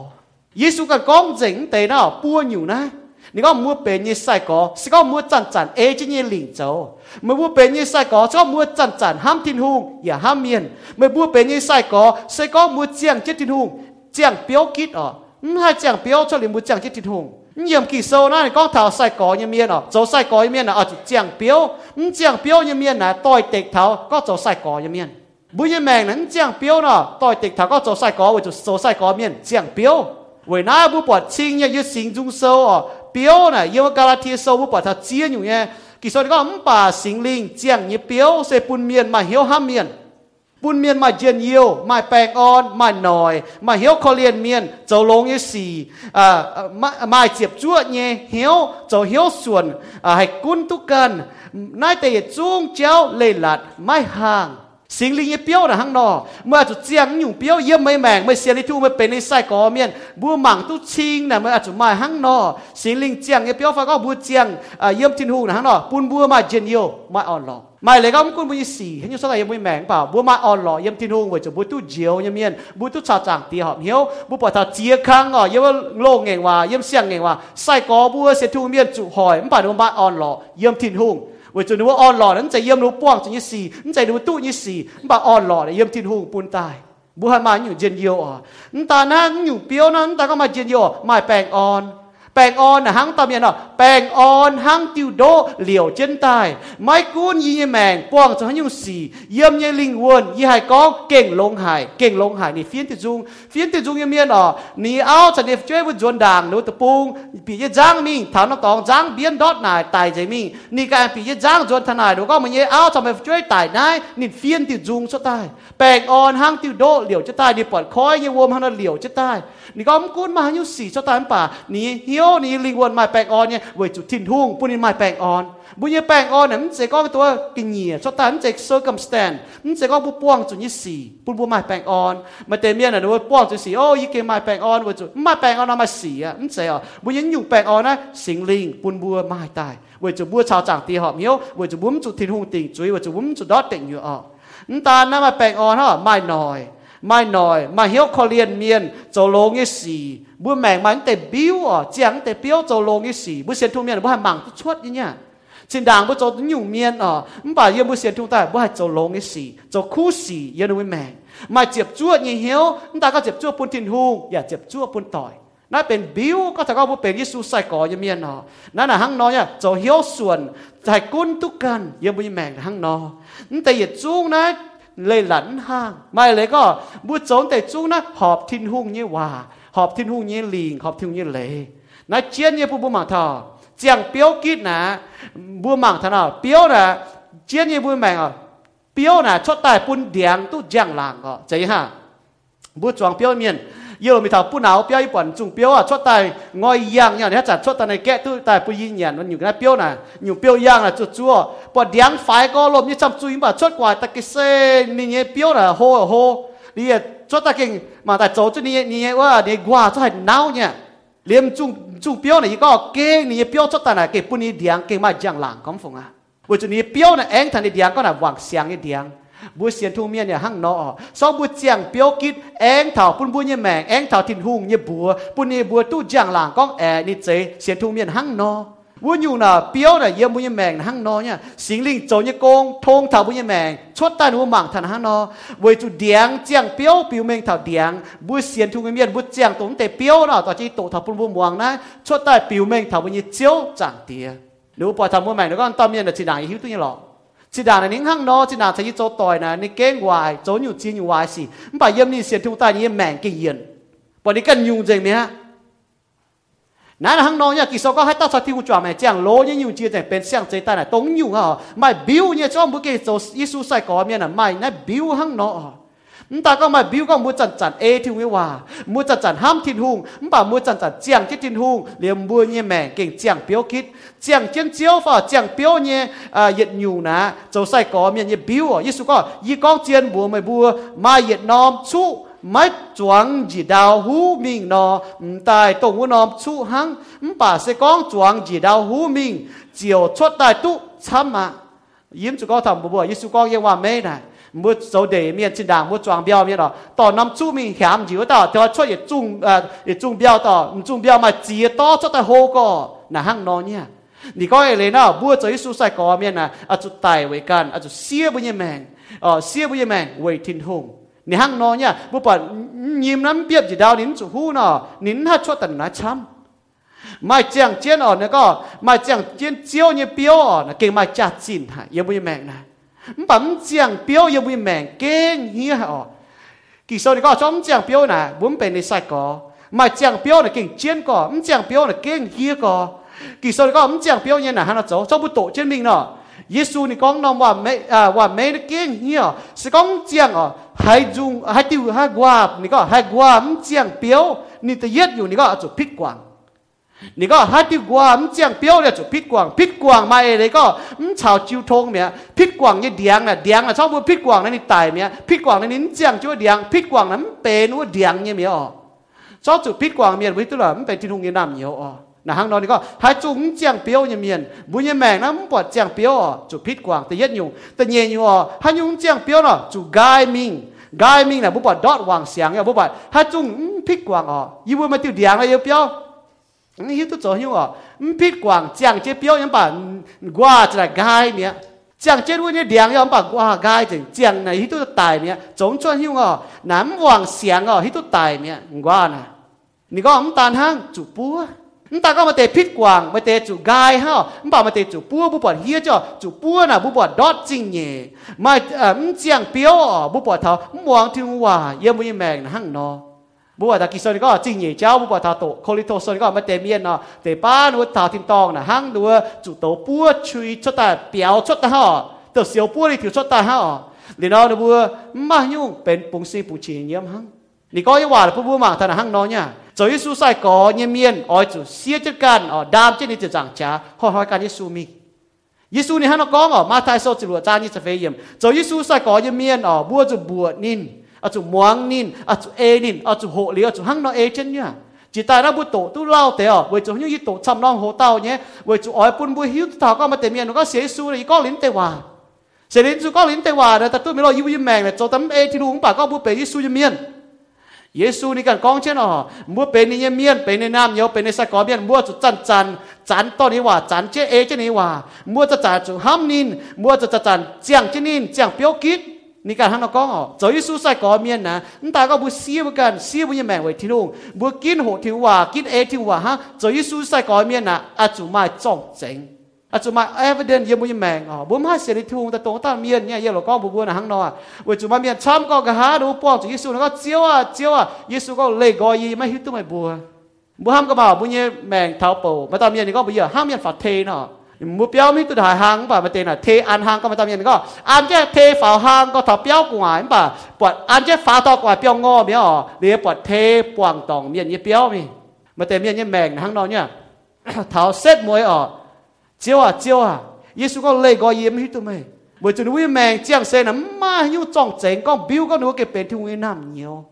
Giêsu cần con dính tế nào bua nhiều na. Nếu có mua bể như sai có, sẽ có mua chăn chăn ê chứ như lỉnh châu mà mua bể như sai có có mua chăn chăn ham thiên hùng dạ và miền. Mà mua bể như sai có có mua chiang chết thiên hùng, chiang béo kít ở. Hai chiang béo cho đến mua chiang chết thiên hùng. Nhiệm kỳ sâu na con thảo sai có như miền ở. Cháu sai có như miền ở chiang béo. Chiang béo như miền là tôi tịch thảo, có cháu sai có như miền bây giờ mẹ nắng chiang béo nọ tôi tịch có cháu sai có với cháu sai có miền chiang béo. 为那不把亲呀，要心中收哦，表呢，因为加拉铁收不把它接用耶。其实你讲唔把心灵讲一表，是半面嘛，晓下面，半面嘛见要，嘛白安，嘛耐，嘛晓可怜面，就弄一事，啊，嘛嘛接触耶，晓就晓顺，啊，系官督根，乃地中交累辣，咪行。 สิ่งลิงเปียวนะฮังนอเมื่อจุดเจียงอยู่เปียวเยี่ยมไม่แมงไม่เสียในทูไม่เป็นในไส้กอเมียนบัวหมังตุชิงนะเมื่อจุดมาฮังนอสิ่งลิงเจียงเปียวฟ้าก็บัวเจียงเยี่ยมทินหูนะฮังนอปูนบัวมาเจนโยไม่อ่อนหลอไม่เลยก็มุกุนบุญสี่เห็นอยู่สไตล์ยังไม่แมงเปล่าบัวมาอ่อนหล่อเยี่ยมทินหงไว้จะบัวตุเจียวเยี่ยมเมียนบัวตุชาจางตีหอบเหี้ยวบัวปผาเจียคังอะยังว่าโลงเงว่ายี่ยมเสียงเงว่าไส้กอบัวเสียทูเมียนจุหอยมันป่านบัมาอ่อนหล่อยังทินหง ว่าจนว่าอ่อนหล่อนั้นจะเยี่ยมรู้ป้วงจังยี่สี่นั่นใจดูตู้ยี่สี่บ่าอ่อนหล่อเยี่ยมทิ้นหูปูนตายบุหามาอยู่เจียนเยียวอะตาหน้นอยู่เปียวนั้นตาก็มาเจียนเยียวหมายแปลงอ่อน bèn on hăng tao miền bèn on hăng tiêu đô liều chân tài. Mai cuốn gì như mèn, quang cho hắn nhung xì. Yếm như linh quân y hai có kèng lông hải kèng lông hải nì phiên tiêu dung. Phiên tiêu dung như miền nó nì áo chẳng đẹp chơi với dồn đàng nô tập bung bị như giang mình thảo nó tòng, giang biến đót này tài giấy mình nì cái bị như giang dồn thằng này đồ không? Mình như áo chẳng đẹp chơi tài này nì phiên tiêu dung cho tài. Bèn on hăng tiêu đô liều chân tài. Ni bỏ khói như vôm hắn nó liều chân tài. Nì có ông cuốn mà hắn nhung xì cho tài bà nì hiếu ลิงวน mai bẹng on nhé với chủ thiên hung bún mai bẹng on bún như bẹng on này sẽ có cái ตัว kinh nghiệm cho ta sẽ circumstance sẽ có bút buông chủ như xì bún bún mai bẹng on mà tên miên là nó buông chủ xì ô ý kiến mai bẹng on với chủ mai bẹng on nó mà xì à sẽ à bún như dùng bẹng on á sinh linh bún bua mai tài với chủ bua chào chẳng tì họp hiếu với chủ bún chủ thiên hung tình chuối với chủ bún chủ đó tình như ở ta nó mà bẹng on ha mai nòi ไม่หน่อยมาเหี้ยวคอเรียนเมียนจะลงี้สีบุ้แมงมันแต่บิวอะเจียงแต่เปี้ยวจะลงี้สีบุ้เสียนทุ่งเมียนบุ้หันมังทุชดยี่เนี่ยจินด่างบุ้โจอยู่เมียนอะมันบ่าเยี่ยมบุ้เสียนทุ่งต้บุ้หัจะลงี้สีโจคู่สีเยี่ยนุ้ยแมงมาเจ็บจวดยี่เหี้ยวมันตก็เจ็บจวดปุ่นทินหูอย่าเจ็บจวดปุ่นต่อยนั่นเป็นบิวก็จะก็บุเป็นยิสูใส่ก่อยังเมียนอะนั่นน่ะหังนอเนี่ยจะเหี้ยวส่วนใจกุ้นทุกันเยี่ยบุญแมงหังนอแต่เหยียดจูงนะ เลยหลันห้าง ไม่เลยก็บุตรสนแต่จูนะหอบทิ้นหุ่งเยี่ว่าหอบทิ้นหุ่งเยี่ลิงหอบทิ้งเยี่เลยนะเชียนเยี่ผู้บุมาทอเจียงเปียวกิดนะบุมังท่านอะเปียวนะเจียนเยี่บุแมงอะเปียวนะชดใต้ปุ่นเดียงตุ้เจียงหลังก็ใจฮะบุตรจวงเปียวเมียน yêu mi thảo bún áo bia bẩn chung bia à chót tay ngồi yang nhau hết chặt chót này kẹt tu tay bún yin nhàn nó cái bia này nhiều bia yang là chuột chua. Bỏ điang phải có lồm như chăm chui mà chót quài tay cái xe, ni nhé bia là hô hô. Đi, chót tay kinh, mà tại chỗ cho ni ni quá ni qua cho hành náo nha liêm chung chung bia này có kê ni bia chót tay này cái bún ni điang kê mà giang làng không phong à. Bởi vì ni bia này anh thằng ni điang có là vàng sáng ni điang บุเสียนทุ่งเมียเนี่ยหั่งนอสองบุเจียงเปียวกิดแองเถาปุ่นบุญเนี่ยแมงแองเถาทินหุ่งเนี่ยบัวปุ่นเนี่ยบัวตู้เจียงหลางก้องแอนี่เจเสียนทุ่งเมียนหั่งนอวุ่นอยู่น่ะเปียวน่ะเยี่ยมบุญแมงหั่งนอเนี่ยสิงลิงโจเนี่ยโกงทงเถาบุญแมงชดใต้หัวหมังทันหั่งนอเวจุเดียงเจียงเปียวปิวเมงเถาเดียงบุเสียนทุ่งเมียนบุเจียงตรงเตเปียวน่ะต่อจีโตเถาปุ่นบุมวงนะชดใต้ปิวเมงเถาบุญเจียวจางเตียหนูปล่อยทำบุญแมงหนูก็ตอนเมียนน่ะจีนางหิวตุ้ยหลอ มาบิวก็มูจันจันเอที่วิว่ามูจันจันห้ามทินหุงมป่ามูจันจันเจียงที่ทินหุงเลี้ยมบัวเนี่ยแม่เก่งเจียงเปียวคิดเจียงเจียนเจียวฝ่ ta có mà biểu có mua chặt chặt ê thì huy hòa. Mua chặt chặt ham thiên hùng. Bà mua chặt chặt chiang chết thiên hùng. Liền mua như mẹ kinh chiang biểu kít. Chiang chiến chiếu phò, chiang biểu như à yết nhủ nà châu sai có miền như biểu ở yesu có. Y con chiên bùa mày bùa, mai yết nom chú mai chuang chỉ đào hú mình nó tại tổng của nó chú hăng bà sẽ con chuang chỉ đào hú mình chiều xuất tại tu chăm mà yếm chú có thầm bùa bùa yesu có yên hòa mê này mua dấu để miền trên đảng mua chuang biao miền đó tỏ năm chú mình hàm chỉ có tỏ cho cho ye trung à ye trung biao tỏ trung biao mà chỉ to cho tại hồ có là hăng nó nha 你讲诶，那不做一蔬菜高面呢？啊，就带为干，啊，就写不一命，哦，写不一命为天空。ni hang no nya bu pa nhim nam biep ji dao nin chu hu no nin ha cho tan na cham mai chang chien on ne ko mai chang chien chiêu như biao on ke mai cha chin ha ye bu meng na bấm chang biểu yêu bị mèn ke hi ha kỳ sau này có trong chàng biểu này bốn bên này sai có mà chẳng biểu này kinh chiến có không chẳng biểu này kinh kia có kỳ sau đó không chẳng biểu như là hắn nó chỗ trong bút tổ trên mình nọ Giêsu ni con nó mà me à wa me cái keng hia sẽ con chiang à hai dùng hai tiêu hai quả ni có hai quả m chiang biểu ni tự yết อยู่ ni có chỗ phít นี่个哈的光，唔讲标了就撇光，撇光嘛，你个唔炒焦通咩？撇光一凉啦，凉啦，差不多撇光那你大咩？撇光那你讲就凉，撇光那唔白那凉嘢咩哦？差就撇光咩？为得啦，唔白天空嘅南嘢哦。นะฮังเนี่ยเดียอนนี่ก็หายจุ้งนั่เจียงเปียวเนี่ยเมียนบุญยแมงนั้นนปวดเจียงเปียวจุพิษกว่างแต่เย็นอยู่แต่เย็นอยู่อ๋อหายยุงเจียงเปียวเนาะจุกายมิงกายมิงนะบุปผาดอดวางเสียงเนี่ยบุปผาหายจุ้งพิษกว่างอ๋อยี่บุญมาติวเดียงเลยเปียว 你迄都做香哦，唔必光讲这表演把我一来改呢，讲这问题良要把我改成讲呢，迄都大呢，总转香哦，难妄想哦，迄都大呢，我呢，你讲唔单行主播啊。chúng ta có một tệ phít quang một tệ chủ gai ha chúng bảo một tệ chủ bua bu bọt hia cho chủ bua là bu bọt đót chính nhỉ mà ấm chiang piếu bu bọt thảo muang thiên hòa yếm bu yếm mèn hăng nó บัวตะกิโซนก็จริงเหยเจ้าบัวทาโตโคลิโตโซนก็ไม่เตมียนเนาะแต่ป้านัวทาทิมตองนะหังนัวจุดโตปัวชุยชดตาเปียวชดตาห่อเตเสียวปัวนี่ถิวชดตาห่อลีนอนัวมายุ่งเป็นปุงซีปุงชีเยี่ยมหังนี่ก็ยังว่าผู้บัวมาทานหังนอยเนี่ยจอยสู้ใส่ก่อเยี่ยมเยียนอ้อยจุดเสียจัดการอ๋อดามเจนี่จะจังจ้าห่อหอยการยิสูมียซูนี่ฮะนก็งอ๋อมาไทยโซจิลัวจานี่จะเฟยเยี่ยมจอยสู้ใส่ก่อเยี่ยมเยียนอ๋อบัวจะบัวนิน อาจุมวงนินอาจุเอนินอาจุโหเลียอาจุหังนอเอเช่นเนี่ยจิตใจรับบุตรตู้เล่าเตอเวจูนี่ยี่ตุจำน้องโหเต้าเนี่ยเวจูอ้อยปุ่นบุหิวตาก็มาเตมียนก็เสียสูเลยก็ลิ้นเตว่าเสียลิ้นสูก็ลิ้นเตว่าแต่ตู้ไม่รอยิ้มยิ้มแมงเลยโจตั้มเอที่รู้ป่าก็บุเปยิสูยเมียนเยซูนี่กันกองเช่นอ๋อมัวเป็นนี่เมียนเป็นในน้ำเยาเป็นในสะกอเมียนมัวจุดจันจันจันต้นนี้ว่าจันเจเอเจนี้ว่ามัวจะจันจุห้ามนินมัวจะจันเจียงเจนินเจียงเปียวกิด 你敢喊我讲哦，做一蔬菜搞面呐，你大家不烧不干，烧不也买回天龙，不见好条话，见爱条话哈，做一蔬菜搞面呐，啊就买装整，啊就买 evidence 也不也买哦，不买写的天龙的东大面เนี่ย耶路讲不不那行喏啊，为就买面参加个哈都帮助耶稣那个招啊招啊，耶稣个累个伊ไม่หิวตัวไม่บัวบัวห้ามก็บ่าวบุญเนี่ยแมงเท้าเปล่าไม่ตามเมียนี่ก็บุญเยอะห้ามเมียนฝัดเทเนาะ mu piao mi tu dai hang ba te na thế an hang có ma tâm yen ko an che thế phao hang, có thập piao ku ngai ba pat an che phá to kwa piao ngo mi ho le pat te puang tong mien ye piao mi ma te mien ye meng hang no nya *coughs* thao set moi ở. Chiếu à chiếu à. Yesu có lấy gọi yếm hít tụi mày. Bởi chúng nuôi mèn chiang xe nó mà như trong chén, con biu con nuôi cái bên thì nuôi nam nhiều.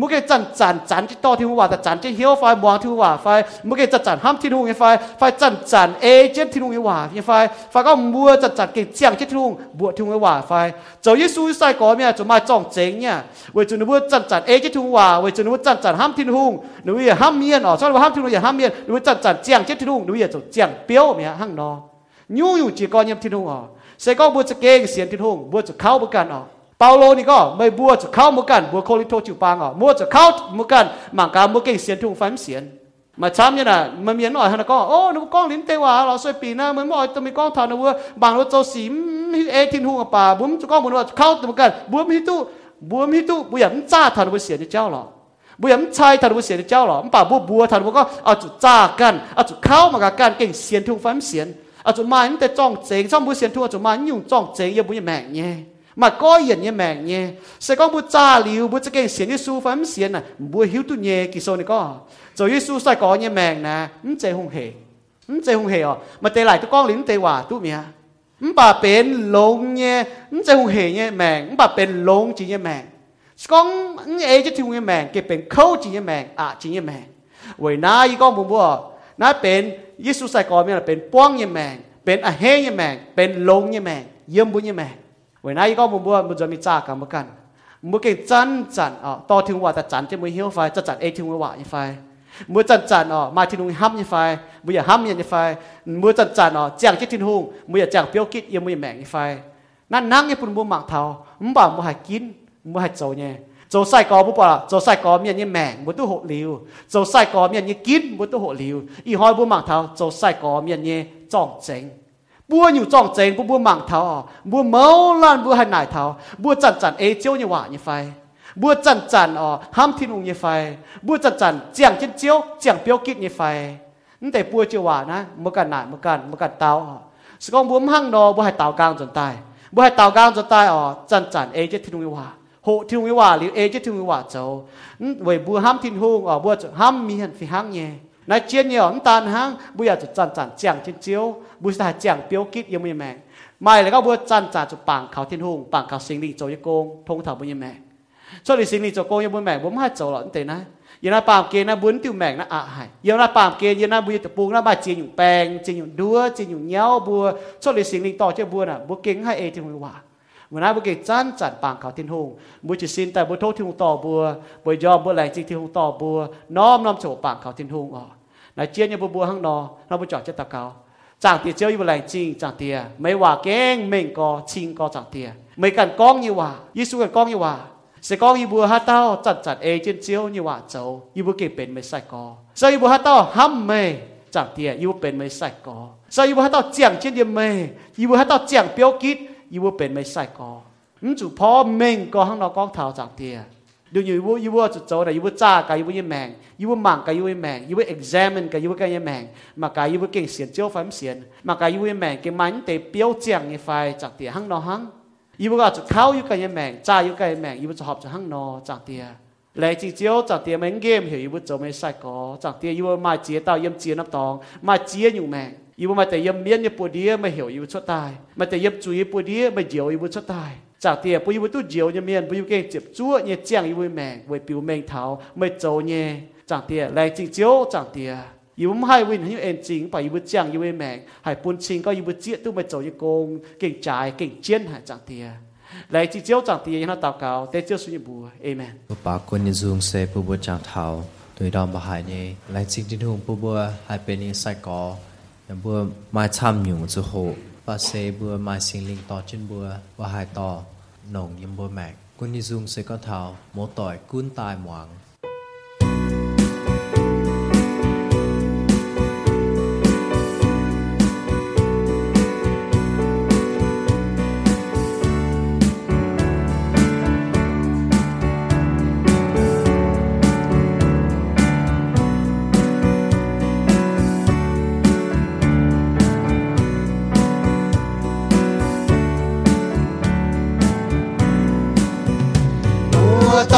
มุกเกจันจันจันที่ต่อที่หัวแต่จันที่เหี้ยวไฟมวงที่หัวไฟมุกเกจันจันห้ามที่นุ่งไฟไฟจันจันเอเจนที่นุ่งหัวไฟไฟก็มัวจันจันเก่งเจียงที่นุ่งบวชที่หัวไฟเจ้าเยซูใส่ก่อนเนี่ยจะมาจ้องเจงเนี่ยเวจุนบัวจันจันเอเจนที่หัวเวจุนบัวจันจันห้ามที่นุ่งหนูอย่าห้ามเมียนอ๋อชอบว่าห้ามที่นุ่งอย่าห้ามเมียนหนูจันจันเจียงที่นุ่งหนูอย่าจะเจียงเปี้ยวเนี่ยห้างนอยูอยู่จีกอนเนี่ยที่นุ่งอ๋อเสก็บัวจะเก่งเสียงที่นุ่งบัวจะเข้าประกันอ๋อ เปาโลนี่ก็ไม่บัวจะเข้าเหมือนกันบัวโคลิโตจิวปางอ๋อบัวจะเข้าเหมือนกันมังกาบัวเก่งเสียนทินุงฟันเสียนมาช้ำเนี่ยนะมันมีหน่อยฮะนะก็โอ้นึกก้องลิ้นเตว่าเราสวยปีหนะมันม่อาตัวมีก้องทานนะบัวบางราโจสีเอทินุงป่าบุ้มจะก้องบุญว่าเข้าเหมือนกันบัวมีตู้บัวมีตู้บัวอย่างจ้าทานบัวเสียนเจ้าหรอบัวอย่างชายทานบัวเสียนเจ้าหรอป่าบัวบัวทานบัวก็เอาจุดจ้ากันเอาจุดเข้ามากันเก่งเสียนทินุงฟันเสียนเอาจุมาอันแต่จ้องเจงช่องบุเสียนทั่วจุมายุ่งจ้องเจงยังบุยแมงเนี่ mà có yên như mẹ nhé sẽ có một cha liu một cái xiên như su phẩm xiên à? Bút hiểu tu nhé kỳ số này có à? rồi như su sai có như mẹ nè? Ừm chế hùng hề. Ừm chế hùng hề à? Mà tê lại tu con lính tê hòa tu mía ừm bà bên lông nhé ừm chế hùng hề nhé mẹ? Ừm bà bên lông chỉ nhé mẹ? Con ừm ấy chứ thiếu nhé mẹ cái bên khâu chỉ nhé mẹ? À chỉ nhé mẹ. Vậy na y con bùn bùa na bên su sai có mía à? là bên quang nhé mẹ? Bên à hê nhé mẹ? Bên lông nhé mẹ? Yếm bún nhé mẹ? ลงเนี่ยมันเจหงเหเนี่ยแมงมันป่าเป็นลงจีเนี่ยแมงก้องเอจะทิ้งเนี่ยแมงเก็บเป็นเข้าจีเนี่ยแมงอ่ะจีเนี่ยแมงเว้ยน้าอีก้องบุบัวน้าเป็นยิสุใส่ก่อนเนี่ยเป็นป้องยี่แมงเป็นอาเ บัวอยู่จ้องเจงบัวบัวมังเท้าบัวเมาล้านบัวให้นหนายเทาบัวจันจันเอเจียวเนี่ยวะเนี่ยไฟบัวจันจันอ๋อห้ามทิ้งลงเนี่ยไฟบัวจันจันเจียงเจียงเจียวเจียงเปียวกิดเนี่ยไฟนั่นแต่บัวเจียวว่นะเมื่อกันหนาเมื่อกันเมื่อกันเตาอ๋อสกองบัวมั่งนอบัวให้เต้ากลางจนตายบัวให้เต้ากลางจนตายอ๋อจันจันเอเจียทิ้งลงเนี่ยว่โหทิ้งลงเนี่ยวะหรือเอเจียทิ้งลงเนี่ยว่าเจ้าเว้ยบัวห้ามทิ้งหงอ๋อบัวห้ามมีเหันฝีห้างเนี่ย นายเชียนเนี่ยตานหางบุยาจุจันจันเจียงเชียนเจียวบุษตาเจียงเปียวกิดยังไม่แมงไม่แล้วก็บัวจันจ่นจุปังเขาเทียนหงปังเขาสิงลีโจยโกงทงเถาบุญยังแมงช่วยสิงลีโจโกงยังบุญแมงบุญมาโจหล่อนเตนะยันนาปามเกณฑ์นะบุญติวแมงนะอะหายยันนาปามเกณฑ์ยันนาบุญตะปูงนะบาเจียนอยู่แปลงจียนอยู่ดัวจียนอยู่เงี้ยวบัวช่วยสิงลีต่อเจ้าบัวน่ะบัวเก่งให้เอจิงว่า มันน่าบุกเกจันจันปางเขาทิ้งหงบุจิสินแต่บุโทษที่หงต่อบัวบุยอมบุแหลงจิงที่หงต่อบัวน้อมน้อมโฉปางเขาทิ้งหงอ๋อนายเจียนยบัวบัวห้างนอเราบุจอดเจ้าตะเกาจากเตียเจียอยู่แหลงจริงจากเตียไม่ว่าแก้งเม่งกอชิงกอจากเตียไม่กันก้องยี่ว่ายิสุกันก้องยี่ว่าสกองยีบัวฮัเต้าจัดจัดเอเจนเจียวยี่ว่าเจ้ายีบัวเก็บเป็นไม่ใส่กอเจ้ายีบัวฮัเต้าห้ำไม่จากเตียยูเป็นไม่ใส่กอเจ้ายีบัวฮัเต้าเจียงเช่นเดียมไม่ยีบัวฮัเต้าเจียงเปียวกิด ไฟมันเสียนมากับยีบัวยี่แมงเก่งมันเตะเปียวเจียงยี่ไฟจากเตียข้างนอกข้าง伊要个就靠要计命，揸要计命，伊要就合就行咯，赚啲啊！嚟至少赚啲命 game 佢要做咩细个，赚啲要买接到要接นับตอง买接 อีวมาแต่ยมเมียนเนี่ยปวดเดียมาเหี่ยวอีวชดตายมาแต่ยมจุยปวดเดียมาเหี่ยวอีวชดตายจากเตียปุยวุตุเจียวเนี่ยเมียนปุยเก่งเจ็บจั่วเนี่ยเจียงอีวุแมงไวปิวแมงเท้าไม่โจเนี่ยจากเตียแรงจริงเจียวจากเตียอีวุให้วินให้เอ็นจริงไปอีวุเจียงอีวุแมงหายปุนชิงก็อีวุเจี๊ยตู้ไม่โจยโกงเก่งจ่ายเก่งเจียนหายจากเตียแรงจริงเจียวจากเตียยังน่าตาวเก่าแต่เจียวสุญญบัวเอเมนปากคนยินซูงเซปุบจากเท้าโดยดอมบหายเนี่ยแรงจริงที่ถูกปุบัวหายเป็นนิสัยก่อ bữa mai tham nhung cho hồ, bà xe bùa mai sinh linh to trên bữa và hai to nồng yếm bữa mạc. quân như dung sẽ có thảo một tỏi cuốn tài moang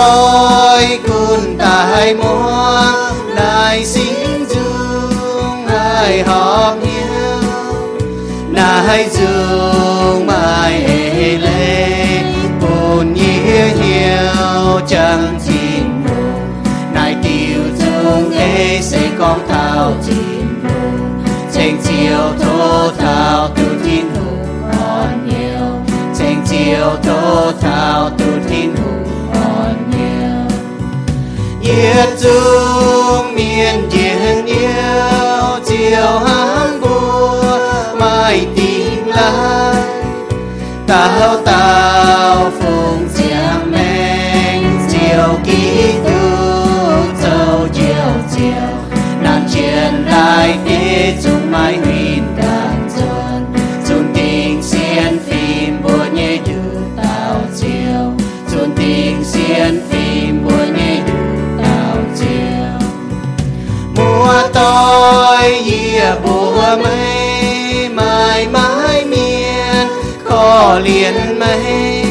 tôi cun tại mua đại xin dương ai họp nhau nai dương mai hề lê buồn nhía nhiều chẳng chín nai tiêu dương ê sẽ con thao chín chênh chiều thô thao tu thiên hùng còn nhiều. Chênh chiều thô thao tu thiên hùng nhiệt dung miên điện yêu chiều hán bùa mai tìm lại tao tao phùng giang men chiều ký tu châu chiều chiều. Nàng chiến đại để chúng mai huyền tôi bùa mây mãi mãi miên khó liền mây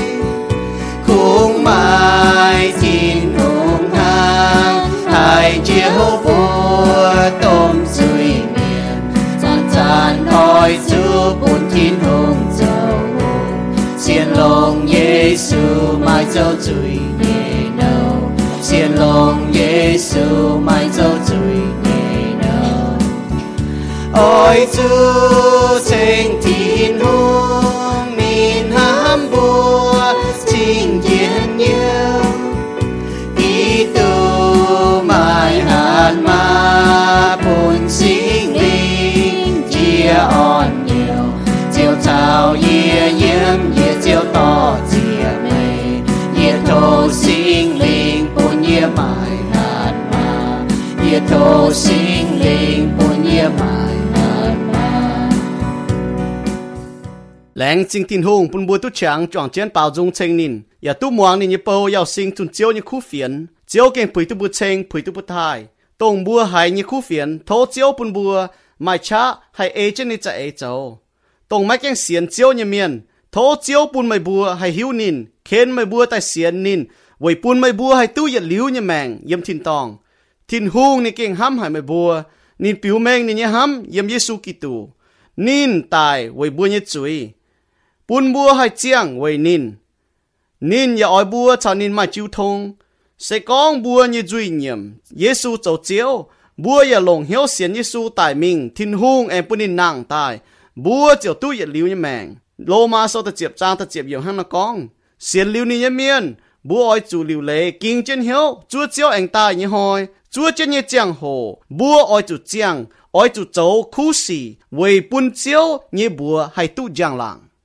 khung mai chín hùng hàng hai chiếu vua tôm suy miên, giàn giàn hỏi chú bún chín hùng dâu xiên lông Giêsu mãi dâu chui nhẹ nâu xiên lông Giêsu mai dâu ôi chú trên thiên hùng min ham bùa trên kiến nhiều. Ý tu mai hạt ma buồn sinh linh, chia on nhiều. Chiều chào yê yếm yê chiều to chia mây yê thô sinh linh buồn yê mai hạt ma. Yê thô sinh lãng chính tin hùng bun bùi tu chẳng chọn chiến bảo dung chênh nín ya tu muang nín yipo yao sinh tun chiếu như khu phiền chiếu kênh bùi tu bùi chênh bùi tu bùi thai. Tông bùa hay như khu phiền thố chiếu bun bùa mai cha hay ê e chân ní cha e ê cháu tông mai kênh xiên chiếu như miền thố chiếu bun mai bùa hay hiu nín khen mai bùa tai xiên nín vậy bun mai bùa hay tu yết liu như mèng yếm thiên tòng thiên hùng ní kênh hăm hay mai bùa nín biểu mèng nín như hăm yếm giê xu kỳ tù nín tài vậy bùa như chuối bún bua hai chiang wei nin. Nin ya oi bua cha nin mà chịu thông sẽ con bua như duy nhiệm Giêsu châu chiếu bua ya long hiếu xiên Giêsu tại mình thiên hung em bún nin nàng tại bua chiều tu ya liu như mèng lô ma sau ta chiệp trang ta chiệp nhiều hăng nó con xiên liu ni như miên bua oi chủ liu lệ kinh chân hiếu chúa chiếu anh ta như hồi chúa chân như chiang hồ bua oi chủ chiang. Oi chủ châu khu sĩ vì bún chiếu như bua hay tu giang làng